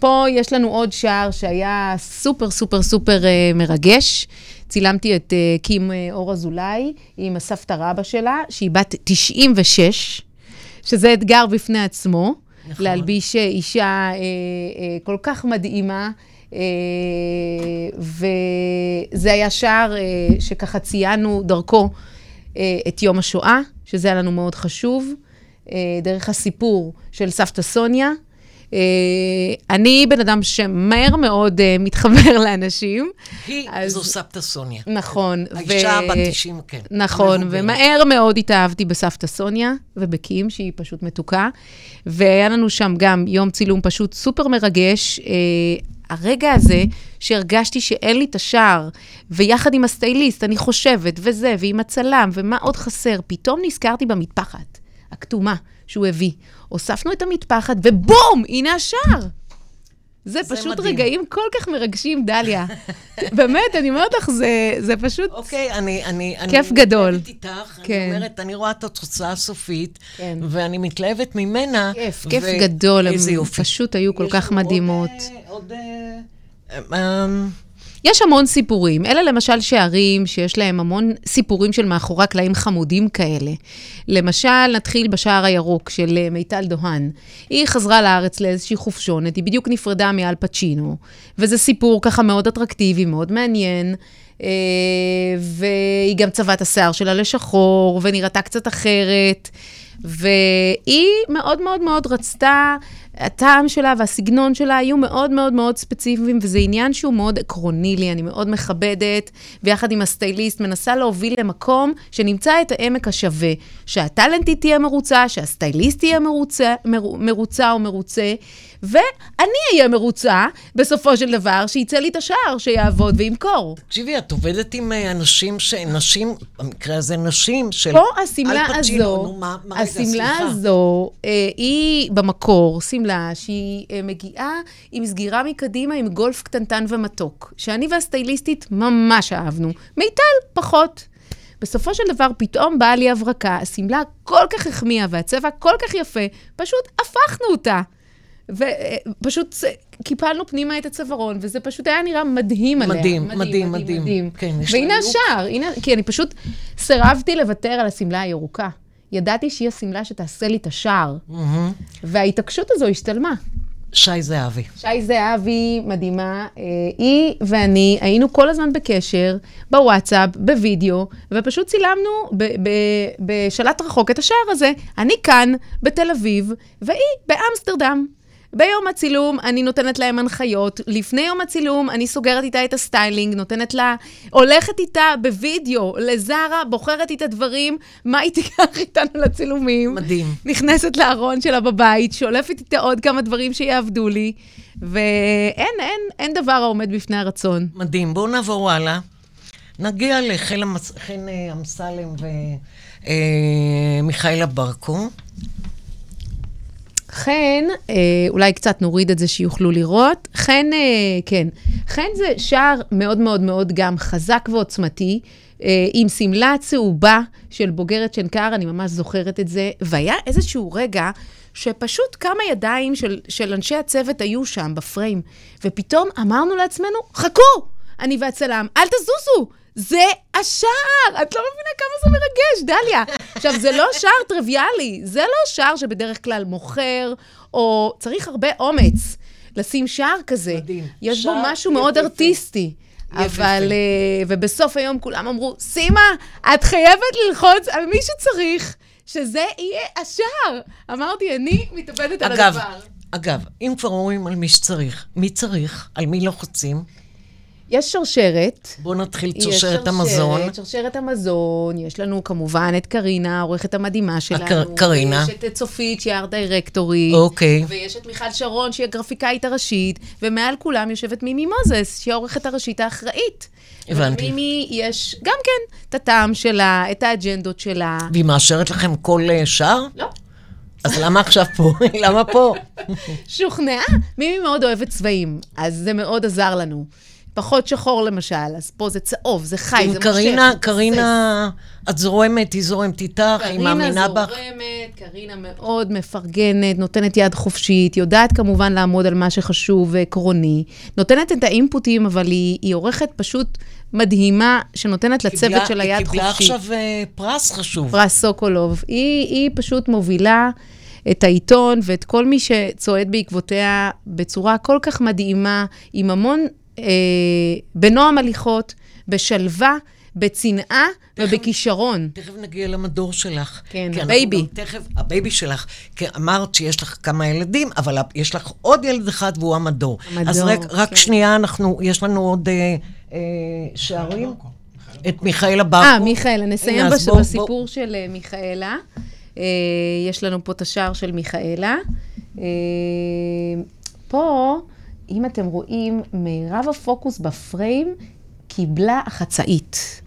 פה יש לנו עוד שער שהיה סופר סופר סופר אה, מרגש. צילמתי את אה, קים אה, אור אזולאי עם הסבתא רבא שלה, שהיא בת 96, שזה אתגר בפני עצמו. נכון. להלביש אה, אישה אה, אה, כל כך מדהימה. אה, וזה היה שער אה, שככה ציינו דרכו אה, את יום השואה, שזה היה לנו מאוד חשוב, דרך הסיפור של סבתא סוניה. אה, אני בן אדם שמהר מאוד אה, מתחבר לאנשים. היא, אז- זו סבתא סוניה. נכון. האישה בת 90, כן. נכון. ומהר מאוד התאהבתי בסבתא סוניה ובקים, שהיא פשוט מתוקה. והיה לנו שם גם יום צילום פשוט סופר מרגש. אה, הרגע הזה שהרגשתי שאין לי את השער, ויחד עם הסטייליסט, אני חושבת, וזה, ועם הצלם, ומה עוד חסר, פתאום נזכרתי במטפחת הכתומה שהוא הביא. הוספנו את המטפחת, ובום! הנה השער! זה, זה פשוט מדהים. רגעים כל כך מרגשים, דליה. באמת, אני אומרת לך, זה, זה פשוט... אוקיי, אני... אני כיף אני גדול. מתלהבת איתך, כן. אני אומרת, אני רואה את התוצאה הסופית, כן. ואני מתלהבת ממנה. כיף, כיף ו- גדול, איזה יופי. פשוט היו כל כך לנו עוד, מדהימות. אה, עוד... יש המון סיפורים. אלה למשל שערים שיש להם המון סיפורים של מאחורי הקלעים חמודים כאלה. למשל, נתחיל בשער הירוק של אה, מיטל דוהן. היא חזרה לארץ לאיזושהי חופשונת, היא בדיוק נפרדה מאל פצ'ינו, וזה סיפור ככה מאוד אטרקטיבי, מאוד מעניין. אה, והיא גם צבעה את השיער שלה לשחור, ונראתה קצת אחרת. והיא מאוד מאוד מאוד רצתה, הטעם שלה והסגנון שלה היו מאוד מאוד מאוד ספציפיים, וזה עניין שהוא מאוד עקרוני לי, אני מאוד מכבדת, ויחד עם הסטייליסט מנסה להוביל למקום שנמצא את העמק השווה, שהטאלנטית תהיה מרוצה, שהסטייליסט תהיה מרוצה, מר, מרוצה או מרוצה, ואני אהיה מרוצה, בסופו של דבר, שיצא לי את השער, שיעבוד וימכור. תקשיבי, את עובדת עם אה, אנשים ש... נשים, במקרה הזה נשים של... פה השמלה הזו, השמלה. הזו, אה, היא במקור שמלה שהיא אה, מגיעה עם סגירה מקדימה עם גולף קטנטן ומתוק, שאני והסטייליסטית ממש אהבנו. מיטל, פחות. בסופו של דבר, פתאום באה לי הברקה, השמלה כל כך החמיאה והצבע כל כך יפה, פשוט הפכנו אותה. ופשוט קיפלנו פנימה את הצווארון, וזה פשוט היה נראה מדהים עליה. מדהים, מדהים, מדהים. כן, יש לה והנה. השער, הנה, כי אני פשוט סירבתי לוותר על השמלה הירוקה. ידעתי שהיא השמלה שתעשה לי את השער. וההתעקשות הזו השתלמה. שי זהבי. שי זהבי, מדהימה, אה, היא ואני היינו כל הזמן בקשר, בוואטסאפ, בווידאו, ופשוט צילמנו ב- ב- בשלט רחוק את השער הזה. אני כאן, בתל אביב, והיא באמסטרדם. ביום הצילום אני נותנת להם הנחיות, לפני יום הצילום אני סוגרת איתה את הסטיילינג, נותנת לה, הולכת איתה בווידאו לזרה, בוחרת איתה דברים, מה היא תיקח איתנו לצילומים. מדהים. נכנסת לארון שלה בבית, שולפת איתה עוד כמה דברים שיעבדו לי, ואין, אין, אין דבר העומד בפני הרצון. מדהים. בואו נעבור הלאה. נגיע לחן אה, אמסלם ומיכאלה ברקו. חן, אה, אולי קצת נוריד את זה שיוכלו לראות. חן, אה, כן, חן זה שער מאוד מאוד מאוד גם חזק ועוצמתי, אה, עם שמלה צהובה של בוגרת שנקר, אני ממש זוכרת את זה, והיה איזשהו רגע שפשוט כמה ידיים של, של אנשי הצוות היו שם בפריים, ופתאום אמרנו לעצמנו, חכו, אני והצלם, אל תזוזו. זה השער! את לא מבינה כמה זה מרגש, דליה. עכשיו, זה לא שער טריוויאלי, זה לא שער שבדרך כלל מוכר, או צריך הרבה אומץ לשים שער כזה. מדהים. יש בו משהו מאוד יפהפה. ארטיסטי. אבל, אה, ובסוף היום כולם אמרו, סימה, את חייבת ללחוץ על מי שצריך, שזה יהיה השער. אמרתי, אני מתאבדת על הדבר. אגב, אם כבר אומרים על מי שצריך, מי צריך? על מי לוחצים? יש שרשרת. בואו נתחיל את יש שרשרת המזון. שרשרת המזון, יש לנו כמובן את קרינה, העורכת המדהימה שלנו. הקר- קרינה. ויש את צופית, שהיא ארט דירקטורית. אוקיי. ויש את מיכל שרון, שהיא הגרפיקאית הראשית, ומעל כולם יושבת מימי מוזס, שהיא העורכת הראשית האחראית. הבנתי. ולמימי יש גם כן את הטעם שלה, את האג'נדות שלה. והיא מאשרת לכם כל אה, שער? לא. אז למה עכשיו פה? למה פה? שוכנעה. מימי מאוד אוהבת צבעים, אז זה מאוד עזר לנו. פחות שחור למשל, אז פה זה צהוב, זה חי, זה מושך. קרינה, זה קרינה, את זורמת, היא זורמת איתך, היא מאמינה בך. קרינה זורמת, קרינה מאוד מפרגנת, נותנת יד חופשית, יודעת כמובן לעמוד על מה שחשוב ועקרוני, נותנת את האינפוטים, אבל היא, היא עורכת פשוט מדהימה, שנותנת לצוות קיבלה- שלה יד היא קיבלה חופשית. עכשיו אה, פרס חשוב. פרס סוקולוב. היא, היא פשוט מובילה את העיתון ואת כל מי שצועד בעקבותיה בצורה כל כך מדהימה, עם המון, אה, בנועם הליכות, בשלווה, בצנעה ובכישרון. תכף נגיע למדור שלך. כן, ה baby. גם תכף, ה baby שלך. כי אמרת שיש לך כמה ילדים, אבל יש לך עוד ילד אחד והוא המדור. המדור, אז רק, רק כן. שנייה, אנחנו, יש לנו עוד אה, אה, שערים. את מיכאלה ברקו. אה, מיכאלה, נסיים הנה, בש... בוא- בסיפור בוא- של אה, מיכאלה. אה, יש לנו פה את השער של מיכאלה. אה, פה, אם אתם רואים, מירב הפוקוס בפריים קיבלה החצאית.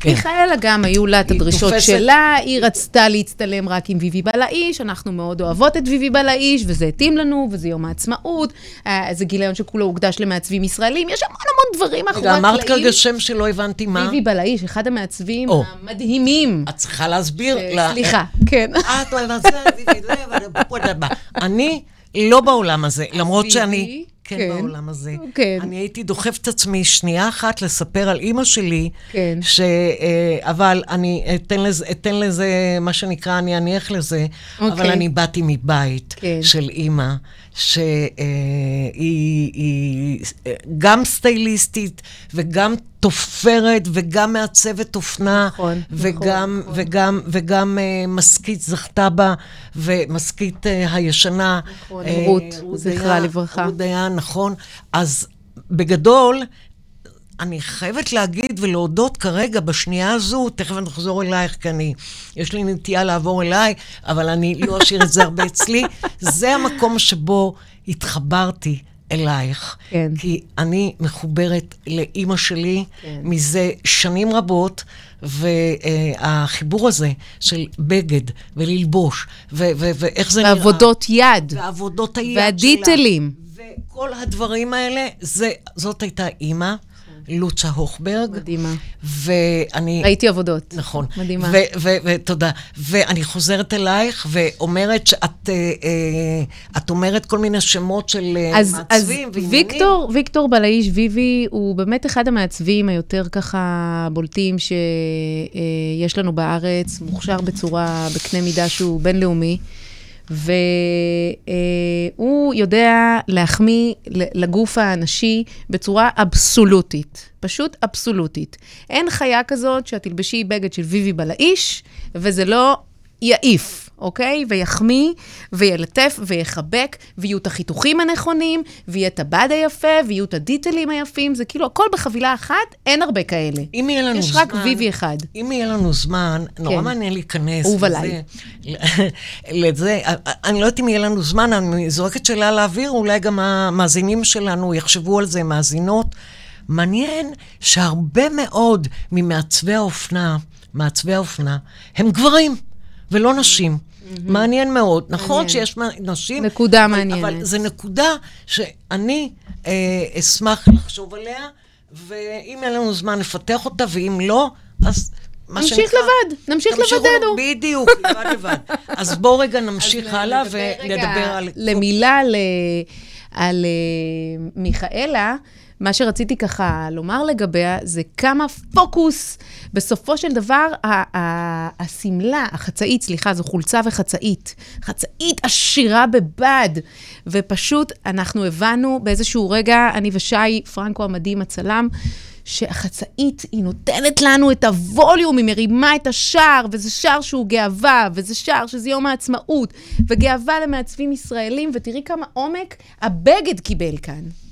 כן. מיכאלה גם היו לה את הדרישות תופסת- שלה, היא רצתה להצטלם רק עם ויבי בלעיש, אנחנו מאוד אוהבות את ויבי בלעיש, וזה התאים לנו, וזה יום העצמאות, אה, זה גיליון שכולו הוקדש למעצבים ישראלים, יש המון המון דברים מאחורי רגע, אמרת הקלעים. כרגע שם שלא הבנתי מה. ויבי בלעיש, אחד המעצבים או. המדהימים. את צריכה להסביר. אה, לה- סליחה, כן. את לא אני לא בעולם הזה, למרות שאני כן כן. בעולם הזה. כן. אני הייתי דוחפת את עצמי שנייה אחת לספר על אימא שלי, כן. ש... אה, אבל אני אתן לזה, אתן לזה, מה שנקרא, אני אניח לזה, אבל אוקיי. אני באתי מבית כן. של אימא, שהיא היא, אה, גם סטייליסטית וגם תופרת וגם מעצבת אופנה, נכון, וגם, נכון, נכון. וגם, וגם uh, משכית זכתה בה, ומשכית uh, הישנה. נכון, אה, רות, זכרה לברכה. רות דיין, נכון. אז בגדול, אני חייבת להגיד ולהודות כרגע, בשנייה הזו, תכף אני אחזור אלייך, כי אני, יש לי נטייה לעבור אליי, אבל אני לא אשאיר את זה הרבה אצלי. זה המקום שבו התחברתי אלייך. כן. כי אני מחוברת לאימא שלי כן. מזה שנים רבות, והחיבור הזה של בגד וללבוש, ו- ו- ואיך זה נראה. ועבודות יד. ועבודות היד והדיטלים. שלה. וכל הדברים האלה, זה, זאת הייתה אימא, לוצה הוכברג. מדהימה. ואני... ראיתי עבודות. נכון. מדהימה. ותודה. ואני חוזרת אלייך ואומרת שאת אה, אה, את אומרת כל מיני שמות של אה, אז, אז מעצבים ועניינים. ויקטור, ויקטור בלעיש ויבי הוא באמת אחד המעצבים היותר ככה בולטים שיש לנו בארץ, מוכשר בצורה, בקנה מידה שהוא בינלאומי. והוא יודע להחמיא לגוף האנשי בצורה אבסולוטית, פשוט אבסולוטית. אין חיה כזאת שאת תלבשי בגד של ויבי בלעיש, וזה לא יעיף, אוקיי? ויחמיא, וילטף, ויחבק, ויהיו את החיתוכים הנכונים, ויהיה את הבד היפה, ויהיו את הדיטלים היפים, זה כאילו הכל בחבילה אחת, אין הרבה כאלה. אם יהיה לנו יש זמן... רק ויבי אחד. אם יהיה לנו זמן, נורא כן. מעניין להיכנס לזה. לזה, אני לא יודעת אם יהיה לנו זמן, אני זורקת שאלה לאוויר, אולי גם המאזינים שלנו יחשבו על זה, מאזינות. מעניין שהרבה מאוד ממעצבי האופנה, מעצבי האופנה, הם גברים ולא נשים. מעניין מאוד. נכון. שיש נשים... נקודה אבל- מעניינת. אבל זו נקודה שאני אה, אשמח לחשוב עליה, ואם יהיה לנו זמן לפתח אותה, ואם לא, אז... מה נמשיך שנקרא, לבד, נמשיך לבדנו. בדיוק, לבד לבד. אז בואו רגע נמשיך הלאה ונדבר על... למילה. על אה, מיכאלה, מה שרציתי ככה לומר לגביה, זה כמה פוקוס, בסופו של דבר, השמלה, החצאית, סליחה, זו חולצה וחצאית. חצאית עשירה בבד. ופשוט אנחנו הבנו באיזשהו רגע, אני ושי, פרנקו המדהים, הצלם, שהחצאית, היא נותנת לנו את הווליום, היא מרימה את השער, וזה שער שהוא גאווה, וזה שער שזה יום העצמאות, וגאווה למעצבים ישראלים, ותראי כמה עומק הבגד קיבל כאן.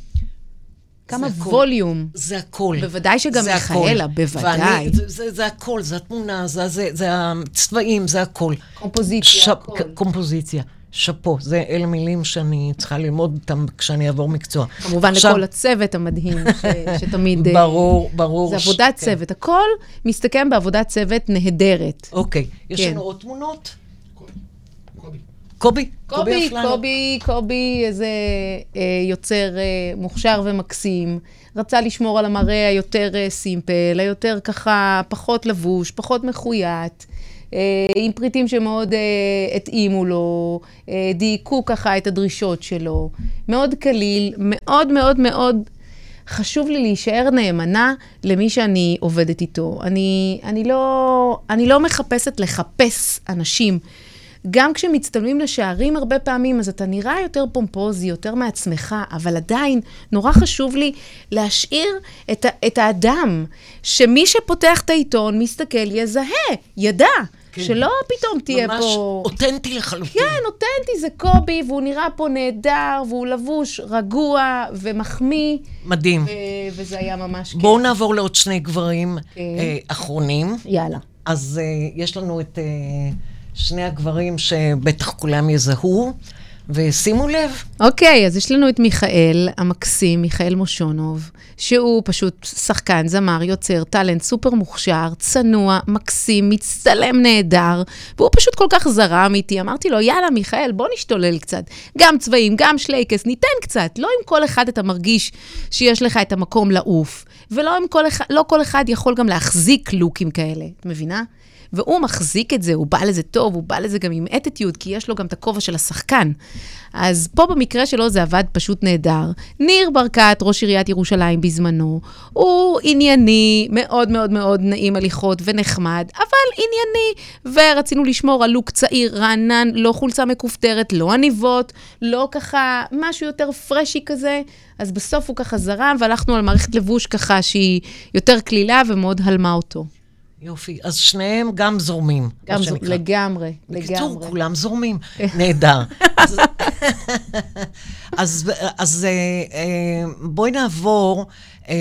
כמה הכל. ווליום. זה הכל. בוודאי שגם זה מיכאלה, הכל. בוודאי. ואני, זה, זה, זה הכל, זה התמונה, זה, זה, זה הצבעים, זה הכל. קומפוזיציה, הכל. ק- קומפוזיציה. שאפו, זה אלה מילים שאני צריכה ללמוד אותם כשאני אעבור מקצוע. כמובן עכשיו, לכל הצוות המדהים, ש, שתמיד... אה, ברור, ברור. זה ש- עבודת כן. צוות. הכל מסתכם בעבודת צוות נהדרת. אוקיי, יש כן. לנו עוד תמונות? קובי. קובי? קובי, אפללו. קובי, קובי, איזה אה, יוצר אה, מוכשר ומקסים. רצה לשמור על המראה היותר אה, סימפל, היותר ככה פחות לבוש, פחות מחויית, אה, עם פריטים שמאוד אה, התאימו לו, אה, דייקו ככה את הדרישות שלו. מאוד קליל, מאוד מאוד מאוד חשוב לי להישאר נאמנה למי שאני עובדת איתו. אני, אני, לא, אני לא מחפשת לחפש אנשים. גם כשמצטלמים לשערים הרבה פעמים, אז אתה נראה יותר פומפוזי, יותר מעצמך, אבל עדיין נורא חשוב לי להשאיר את, את האדם, שמי שפותח את העיתון, מסתכל, יזהה, ידע, כן. שלא פתאום תהיה ממש פה... אותנטי לחלוטין. כן, אותנטי זה קובי, והוא נראה פה נהדר, והוא לבוש רגוע ומחמיא, מדהים. ו- וזה היה ממש כיף. בואו נעבור לעוד שני גברים כן. אה, אחרונים. יאללה. אז אה, יש לנו את אה, שני הגברים שבטח כולם יזהו, ושימו לב, אוקיי, אז יש לנו את מיכאל המקסים, מיכאל מושונוב, שהוא פשוט שחקן, זמר, יוצר, טאלנט סופר מוכשר, צנוע, מקסים, מצטלם נהדר, והוא פשוט כל כך זרם איתי. אמרתי לו, יאללה, מיכאל, בוא נשתולל קצת. גם צבעים, גם שלייקס, ניתן קצת. לא עם כל אחד אתה מרגיש שיש לך את המקום לעוף, ולא כל אחד, לא כל אחד יכול גם להחזיק לוקים כאלה, את מבינה? והוא מחזיק את זה, הוא בא לזה טוב, הוא בא לזה גם עם אטיטיוד, כי יש לו גם את הכובע של השחקן. אז פה במקרה שלו זה עבד פשוט נהדר. ניר ברקת, ראש עיריית ירושלים בזמנו, הוא ענייני, מאוד מאוד מאוד נעים הליכות ונחמד, אבל ענייני, ורצינו לשמור על לוק צעיר, רענן, לא חולצה מכופתרת, לא עניבות, לא ככה, משהו יותר פרשי כזה. אז בסוף הוא ככה זרם, והלכנו על מערכת לבוש ככה שהיא יותר קלילה ומאוד הלמה אותו. יופי. אז שניהם גם זורמים. גם מה זו, שנקרא. לגמרי, בקיצור, לגמרי. כולם זורמים. נהדר. אז, אז, אז אה, אה, בואי נעבור אה,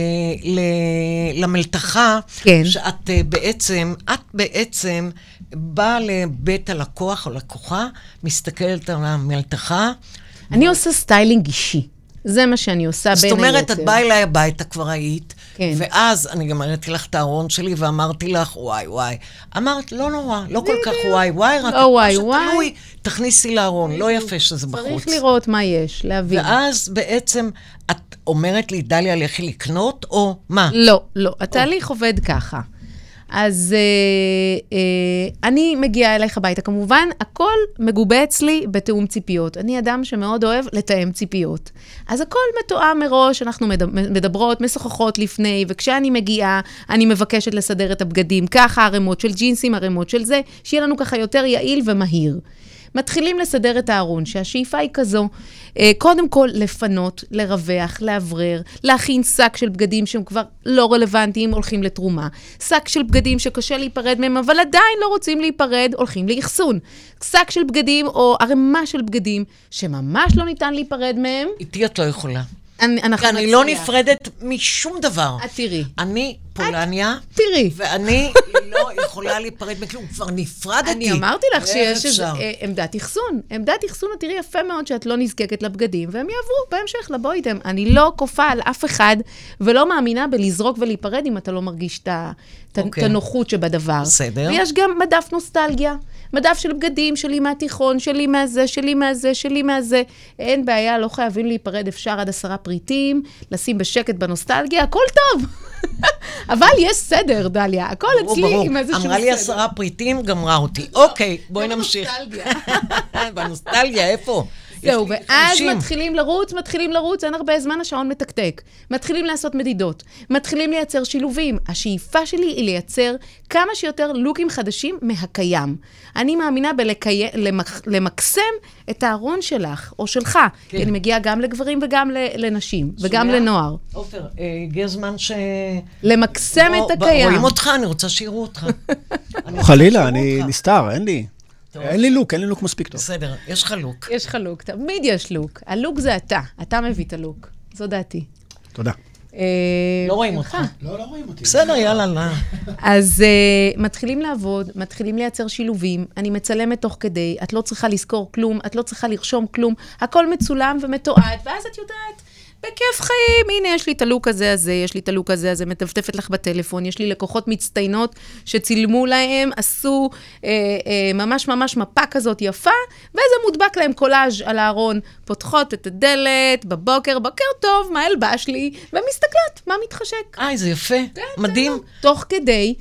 למלתחה, כן. שאת בעצם, את בעצם באה לבית הלקוח או לקוחה, מסתכלת על המלתחה. אני עושה סטיילינג אישי. זה מה שאני עושה בין זאת היתר. אומרת, את באה אליי הביתה, כבר היית, כן. ואז אני גם הראיתי לך את הארון שלי ואמרתי לך, וואי, וואי. אמרת, לא נורא, לא כל כך וואי, וואי, רק לא וואי. שתלוי, תכניסי לארון, לא יפה שזה בחוץ. צריך לראות מה יש, להבין. ואז בעצם את אומרת לי, דליה, לכי לקנות, או מה? לא, לא. התהליך עובד ככה. אז אה, אה, אני מגיעה אלייך הביתה. כמובן, הכל מגובה אצלי בתיאום ציפיות. אני אדם שמאוד אוהב לתאם ציפיות. אז הכל מתואם מראש, אנחנו מד- מדברות, משוחחות לפני, וכשאני מגיעה, אני מבקשת לסדר את הבגדים ככה, ערימות של ג'ינסים, ערימות של זה, שיהיה לנו ככה יותר יעיל ומהיר. מתחילים לסדר את הארון, שהשאיפה היא כזו, אה, קודם כל לפנות, לרווח, לאוורר, להכין שק של בגדים שהם כבר לא רלוונטיים, הולכים לתרומה. שק של בגדים שקשה להיפרד מהם, אבל עדיין לא רוצים להיפרד, הולכים לאחסון. שק של בגדים או ערימה של בגדים שממש לא ניתן להיפרד מהם, איתי את לא יכולה. אני, אנחנו אני לא. נפרדת משום דבר. את תראי. אני פולניה, תראי. ואני לא יכולה להיפרד מכלום. כבר נפרדתי. אני אמרתי לך שיש איזו אפשר? אה, עמדת אחסון. עמדת אחסון, את תראי יפה מאוד שאת לא נזקקת לבגדים, והם יעברו בהמשך, לבוא איתם. אני לא כופה על אף אחד, ולא מאמינה בלזרוק ולהיפרד אם אתה לא מרגיש את את את אוקיי. הנוחות שבדבר. בסדר. ויש גם מדף נוסטלגיה. מדף של בגדים, שלי מהתיכון, שלי מהזה, שלי מהזה, שלי מהזה. אין בעיה, לא חייבים להיפרד, אפשר עד עשרה פריטים, לשים בשקט בנוסטלגיה, הכל טוב. אבל יש סדר, דליה, הכל ברור, אצלי ברור. עם איזשהו סדר. אמרה לי עשרה פריטים, גמרה אותי. אוקיי, בואי נמשיך. נוסטלגיה. בנוסטלגיה, איפה? זהו, ואז 50. מתחילים לרוץ, מתחילים לרוץ, אין הרבה זמן, השעון מתקתק. מתחילים לעשות מדידות, מתחילים לייצר שילובים. השאיפה שלי היא לייצר כמה שיותר לוקים חדשים מהקיים. אני מאמינה בלמקסם את הארון שלך, או שלך, כן. כי אני מגיעה גם לגברים וגם לנשים, וגם שומע? לנוער. עופר, אה, הגיע הזמן ש... למקסם את הקיים. רואים אותך, אני רוצה שיראו אותך. חלילה, אני. נסתר, אין לי. אין לי לוק, אין לי לוק מספיק טוב. בסדר, יש לך לוק. יש לך לוק, תמיד יש לוק. הלוק זה אתה, אתה מביא את הלוק. זו דעתי. תודה. אה, לא רואים. אותך. לא, לא רואים אותי. בסדר, יאללה, לא. אז uh, מתחילים לעבוד, מתחילים לייצר שילובים, אני מצלמת תוך כדי, את לא צריכה לזכור כלום, את לא צריכה לרשום כלום, הכל מצולם ומתועד, ואז את יודעת, בכיף חיים, הנה, יש לי את הלוק הזה הזה, יש לי את הלוק הזה הזה, מטפטפת לך בטלפון, יש לי לקוחות מצטיינות שצילמו להם, עשו אה, אה, ממש ממש מפה כזאת יפה, וזה מודבק להם קולאז' על הארון, פותחות את הדלת, בבוקר, בוקר טוב, מה הלבש לי, ומסתכלות, מה מתחשק. אה, זה יפה, כן, מדהים. תוך כדי,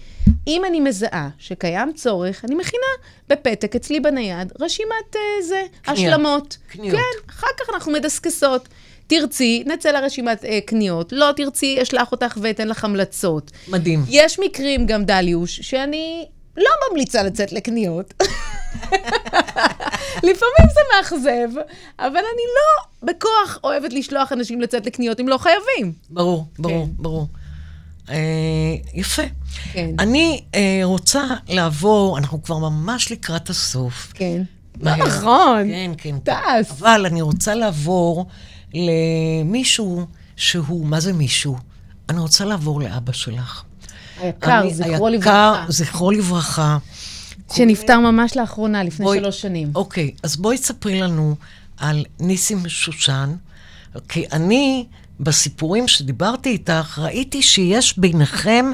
אם אני מזהה שקיים צורך, אני מכינה בפתק אצלי בנייד רשימת uh, זה, קנייה. השלמות. קניות. כן, אחר כך אנחנו מדסקסות. תרצי, נצא לרשימת uh, קניות. לא תרצי, אשלח אותך ואתן לך המלצות. מדהים. יש מקרים, גם דליוש, שאני לא ממליצה לצאת לקניות. לפעמים זה מאכזב, אבל אני לא בכוח אוהבת לשלוח אנשים לצאת לקניות אם לא חייבים. ברור, ברור, כן. ברור. אה, יפה. כן. אני אה, רוצה לעבור, אנחנו כבר ממש לקראת הסוף. כן. לא נכון. כן, כן. טס. אבל אני רוצה לעבור למישהו שהוא, מה זה מישהו? אני רוצה לעבור לאבא שלך. היקר, אני- זכרו היקר, לברכה. זכרו לברכה. שנפטר ממש לאחרונה, לפני בואי- שלוש שנים. אוקיי, אז בואי תספרי לנו על ניסים שושן, כי אני, בסיפורים שדיברתי איתך, ראיתי שיש ביניכם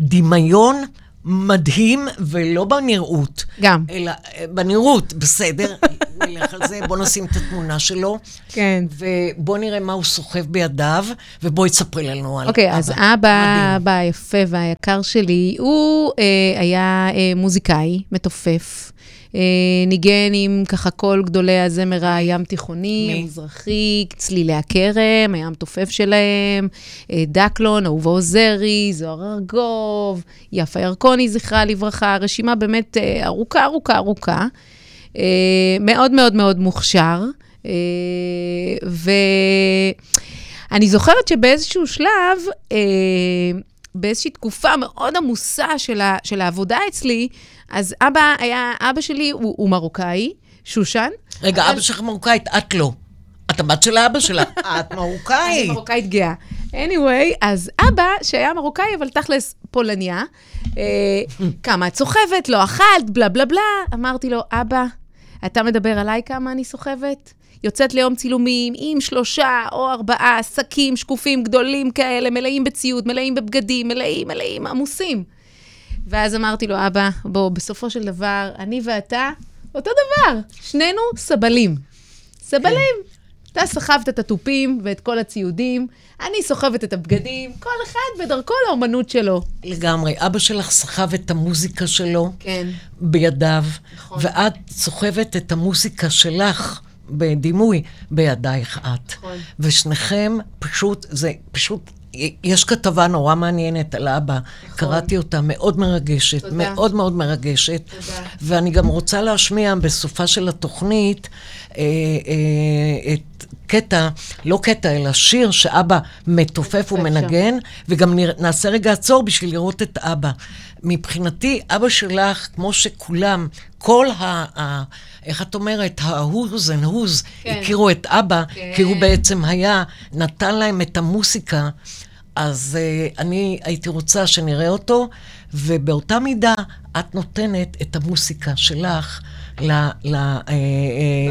דמיון מדהים, ולא בנראות. גם. אלא אה, בנראות, בסדר, נלך על זה, בוא נשים את התמונה שלו, כן. ובוא נראה מה הוא סוחב בידיו, ובואי תספרי לנו על אוקיי, אז אבא. אבא היפה והיקר שלי, הוא אה, היה אה, מוזיקאי, מתופף. אה, ניגן עם ככה כל גדולי הזמר הים תיכוני? המזרחי, צלילי הכרם, היה המתופף שלהם, אה, דקלון, אהובה עוזרי, זוהר ארגוב, יפה ירקוני, זכרה לברכה, רשימה באמת אה, ארוכה, ארוכה, ארוכה. מאוד מאוד מאוד מוכשר. ואני זוכרת שבאיזשהו שלב, באיזושהי תקופה מאוד עמוסה של, ה, של העבודה אצלי, אז אבא היה, אבא שלי הוא, הוא מרוקאי, שושן. רגע, אבל- אבא שלך מרוקאית, את לא. את הבת של האבא שלה. את אני מרוקאית. מרוקאית גאה. anyway, אז אבא, שהיה מרוקאי, אבל תכלס פולניה, אה, כמה את סוחבת, לא אכלת, בלה בלה בלה. אמרתי לו, אבא, אתה מדבר עליי כמה אני סוחבת? יוצאת ליום צילומים עם שלושה או ארבעה שקים שקופים גדולים כאלה, מלאים בציוד, מלאים בבגדים, מלאים, מלאים, עמוסים. ואז אמרתי לו, אבא, בוא, בסופו של דבר, אני ואתה, אותו דבר, שנינו סבלים. סבלים. אתה סחבת את התופים ואת כל הציודים, אני סוחבת את הבגדים, כל אחד בדרכו לאומנות שלו. לגמרי. אבא שלך סחב את המוזיקה שלו כן. בידיו, נכון. ואת סוחבת את המוזיקה שלך בדימוי בידייך את. נכון. ושניכם פשוט, זה פשוט, יש כתבה נורא מעניינת על אבא, קראתי אותה, מאוד מרגשת, נכון. תודה. מאוד מאוד מרגשת. תודה. ואני גם רוצה להשמיע בסופה של התוכנית אה, אה, את קטע, לא קטע, אלא שיר שאבא מתופף ומנגן, וגם נרא- נעשה רגע עצור בשביל לראות את אבא. מבחינתי, אבא שלך, כמו שכולם, כל ה... ה איך את אומרת, ה-who's and who's, כן. הכירו את אבא, כן. כי הוא בעצם היה, נתן להם את המוסיקה. אז אה, אני הייתי רוצה שנראה אותו, ובאותה מידה את נותנת את המוסיקה שלך ל, ל, אה, אה,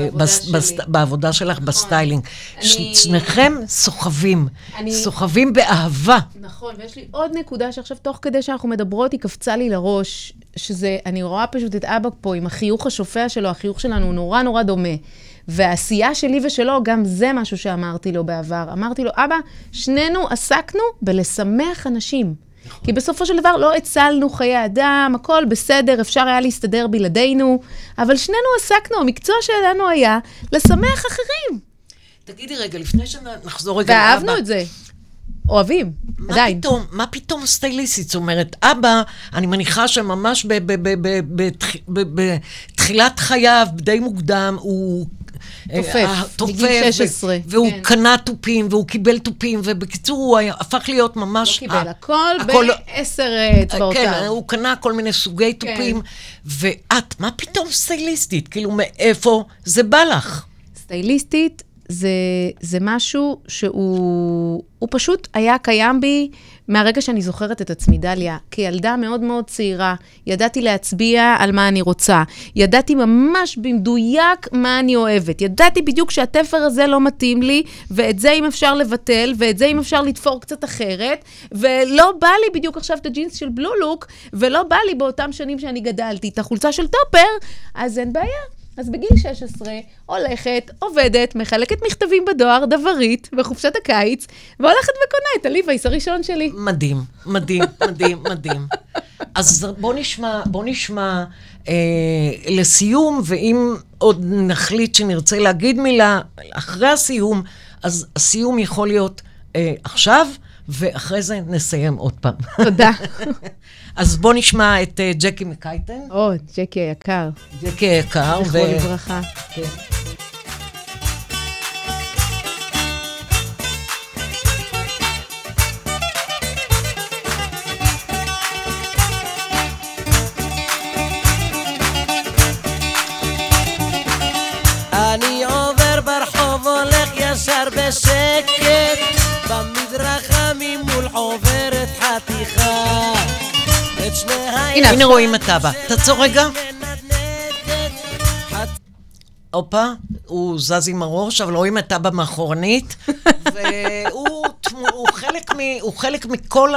בעבודה בס. בס, בעבודה שלך בסטיילינג. ש, אני- שניכם סוחבים, אני- סוחבים באהבה. נכון, ויש לי עוד נקודה שעכשיו, תוך כדי שאנחנו מדברות, היא קפצה לי לראש, שזה, אני רואה פשוט את אבא פה עם החיוך השופע שלו, החיוך שלנו הוא נורא נורא דומה. והעשייה שלי ושלו, גם זה משהו שאמרתי לו בעבר. אמרתי לו, אבא, שנינו עסקנו בלשמח אנשים. כי בסופו של דבר לא הצלנו חיי אדם, הכל בסדר, אפשר היה להסתדר בלעדינו, אבל שנינו עסקנו, המקצוע שלנו היה לשמח אחרים. תגידי רגע, לפני שנחזור רגע ואהבנו את זה. אוהבים, מה עדיין. פתאום, מה פתאום סטייליסטית? זאת אומרת, אבא, אני מניחה שממש בתחילת חייו, די מוקדם, הוא... תופף, אה, בגיל 16, והוא כן. קנה תופים, והוא קיבל תופים, ובקיצור, הוא הפך להיות לא ממש... קיבל ה- הכל הכל- בעשר אצבעותיו. כן, הוא קנה כל מיני סוגי כן. תופים, ואת, מה פתאום סטייליסטית? כאילו, מאיפה זה בא לך? סטייליסטית זה, זה משהו שהוא הוא פשוט היה קיים בי מהרגע שאני זוכרת את עצמי, דליה. כילדה מאוד מאוד צעירה, ידעתי להצביע על מה אני רוצה. ידעתי ממש במדויק מה אני אוהבת. ידעתי בדיוק שהתפר הזה לא מתאים לי, ואת זה אם אפשר לבטל, ואת זה אם אפשר לתפור קצת אחרת, ולא בא לי בדיוק עכשיו את הג'ינס של בלו לוק, ולא בא לי באותם שנים שאני גדלתי את החולצה של טופר, אז אין בעיה. אז בגיל 16, הולכת, עובדת, מחלקת מכתבים בדואר, דברית, בחופשת הקיץ, והולכת וקונה את הליווייס הראשון שלי. מדהים, מדהים, מדהים, מדהים. אז בוא נשמע, בוא נשמע אה, לסיום, ואם עוד נחליט שנרצה להגיד מילה אחרי הסיום, אז הסיום יכול להיות אה, עכשיו, ואחרי זה נסיים עוד פעם. תודה. אז בוא נשמע את אה, ג'קי מקייטן, או, ג'קי היקר, ג'קי היקר, זכרו לברכה. כן. הנה, הנה רואים את אבא. תעצור רגע. הופה, הוא זז עם הראש, אבל רואים את אבא מאחורנית, והוא הוא חלק, מ, הוא חלק מכל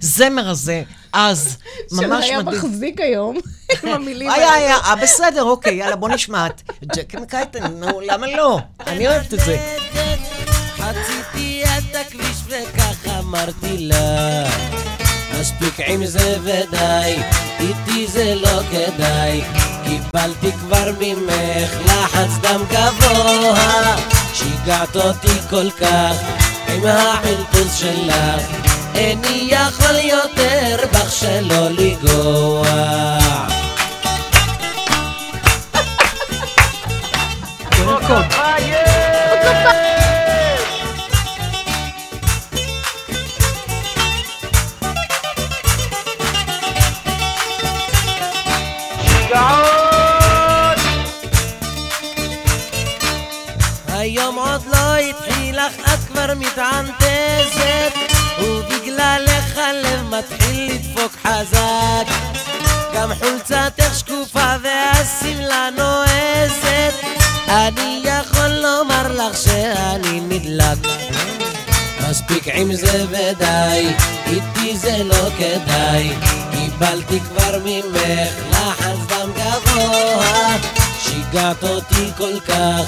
הזמר הזה, אז, ממש שהיה מדהים. מחזיק היום, עם המילים היה, האלה. היה, אה, בסדר, אוקיי, יאללה, בוא נשמע את ג'קי מקייטן, נו, למה לא? אני אוהבת את זה. חציתי את הכביש וכך אמרתי לה מספיק עם זה ודי, איתי זה לא כדאי. קיבלתי כבר ממך לחץ דם גבוה. שיגעת אותי כל כך עם החלטוס שלך. איני יכול יותר בך שלא לגוע. היום כבר מתענתזת ובגללך הלב מתחיל לדפוק חזק. גם חולצתך שקופה והשמלה נועזת. אני יכול לומר לך שאני נדלק. מספיק עם זה ודי, איתי זה לא כדאי. קיבלתי כבר ממך לחץ דם גבוה. שיגעת אותי כל כך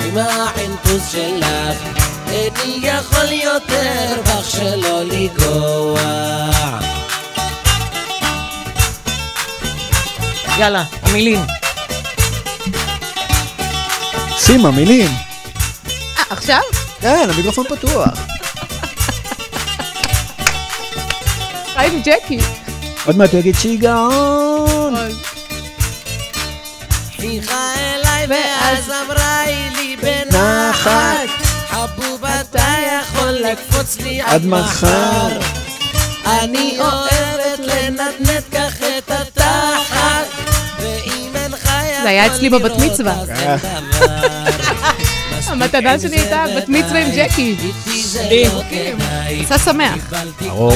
עם החנטוס שלך יכול יותר בך שלא לגוע יאללה, המילים. סימה, מילים. אה, עכשיו? כן, המיקרופון פתוח. חיים ג'קי. עוד מעט הוא יגיד שיגעון. חייכה אליי ואז אמרה לי בנחת לקפוץ לי עד מחר אני אוהבת לנדנד כך את התחת ואם אינך יכול זה היה אצלי בבת מצווה. אין. המתנה שלי הייתה בת מצווה עם ג'קי. זה לא שמח. ברור.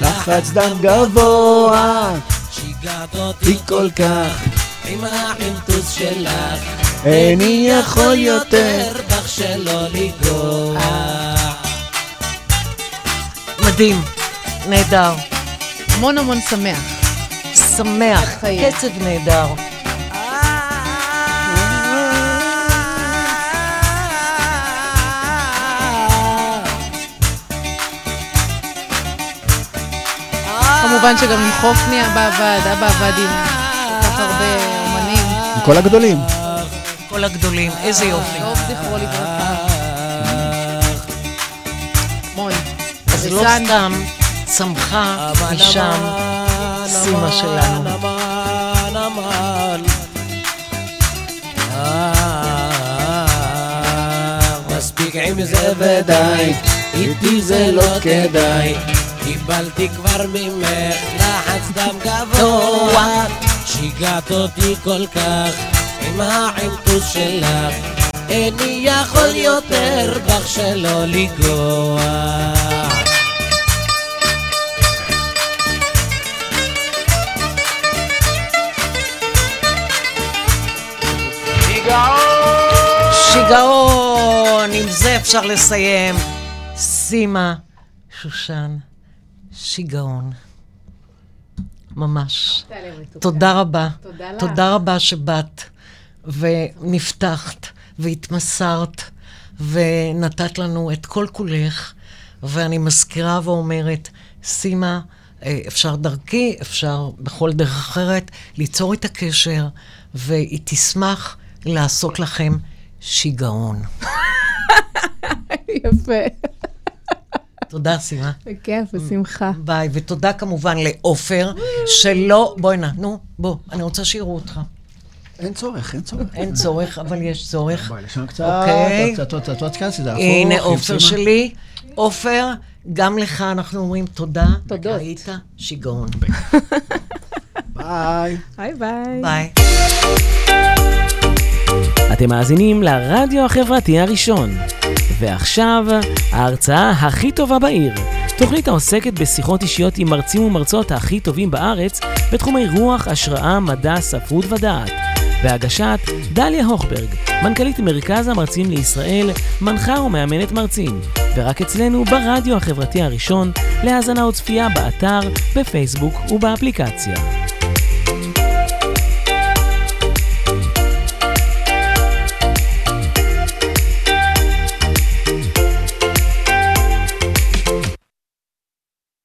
לחץ דם גבוה, שיגעת אותי כל כך. עם החנטוס שלך איני יכול יותר. בך שלא לגוע מדהים, נהדר, המון המון שמח. שמח. קצב נהדר. כמובן שגם חופני עבד, אבא עבד עם כל כך הרבה אומנים. עם כל הגדולים. כל הגדולים, איזה יופי. טוב זכרו לברכה. אז לא סתם צמחה משם סימה שלנו. מספיק עם זה ודי, איתי זה לא כדאי. קיבלתי כבר ממך לחץ דם גבוה, שיגעת אותי כל כך עם העינטוס שלך. איני יכול יותר בך שלא לגוע. אפשר לסיים. סימה, שושן, שיגעון. ממש. תודה רבה. תודה לך. תודה רבה שבאת ונפתחת והתמסרת ונתת לנו את כל כולך. ואני מזכירה ואומרת, סימה, אה, אפשר דרכי, אפשר בכל דרך אחרת, ליצור את הקשר, והיא תשמח לעשות לכם שיגעון. יפה. תודה, סימה. בכיף, בשמחה. ביי, ותודה כמובן לעופר, שלא... בואי נא, נו, בוא, אני רוצה שיראו אותך. אין צורך, אין צורך. אין צורך, אבל יש צורך. בואי, לשם קצת, אוקיי. קצת, קצת, קצת, קצת, זה הפוך. הנה עופר. שלי. עופר, גם לך אנחנו אומרים תודה. תודות. היית שיגעון. ביי. ביי ביי. ביי. אתם מאזינים לרדיו החברתי הראשון. ועכשיו, ההרצאה הכי טובה בעיר. תוכנית העוסקת בשיחות אישיות עם מרצים ומרצות הכי טובים בארץ בתחומי רוח, השראה, מדע, ספרות ודעת. בהגשת דליה הוכברג, מנכ"לית מרכז המרצים לישראל, מנחה ומאמנת מרצים. ורק אצלנו ברדיו החברתי הראשון, להאזנה וצפייה באתר, בפייסבוק ובאפליקציה.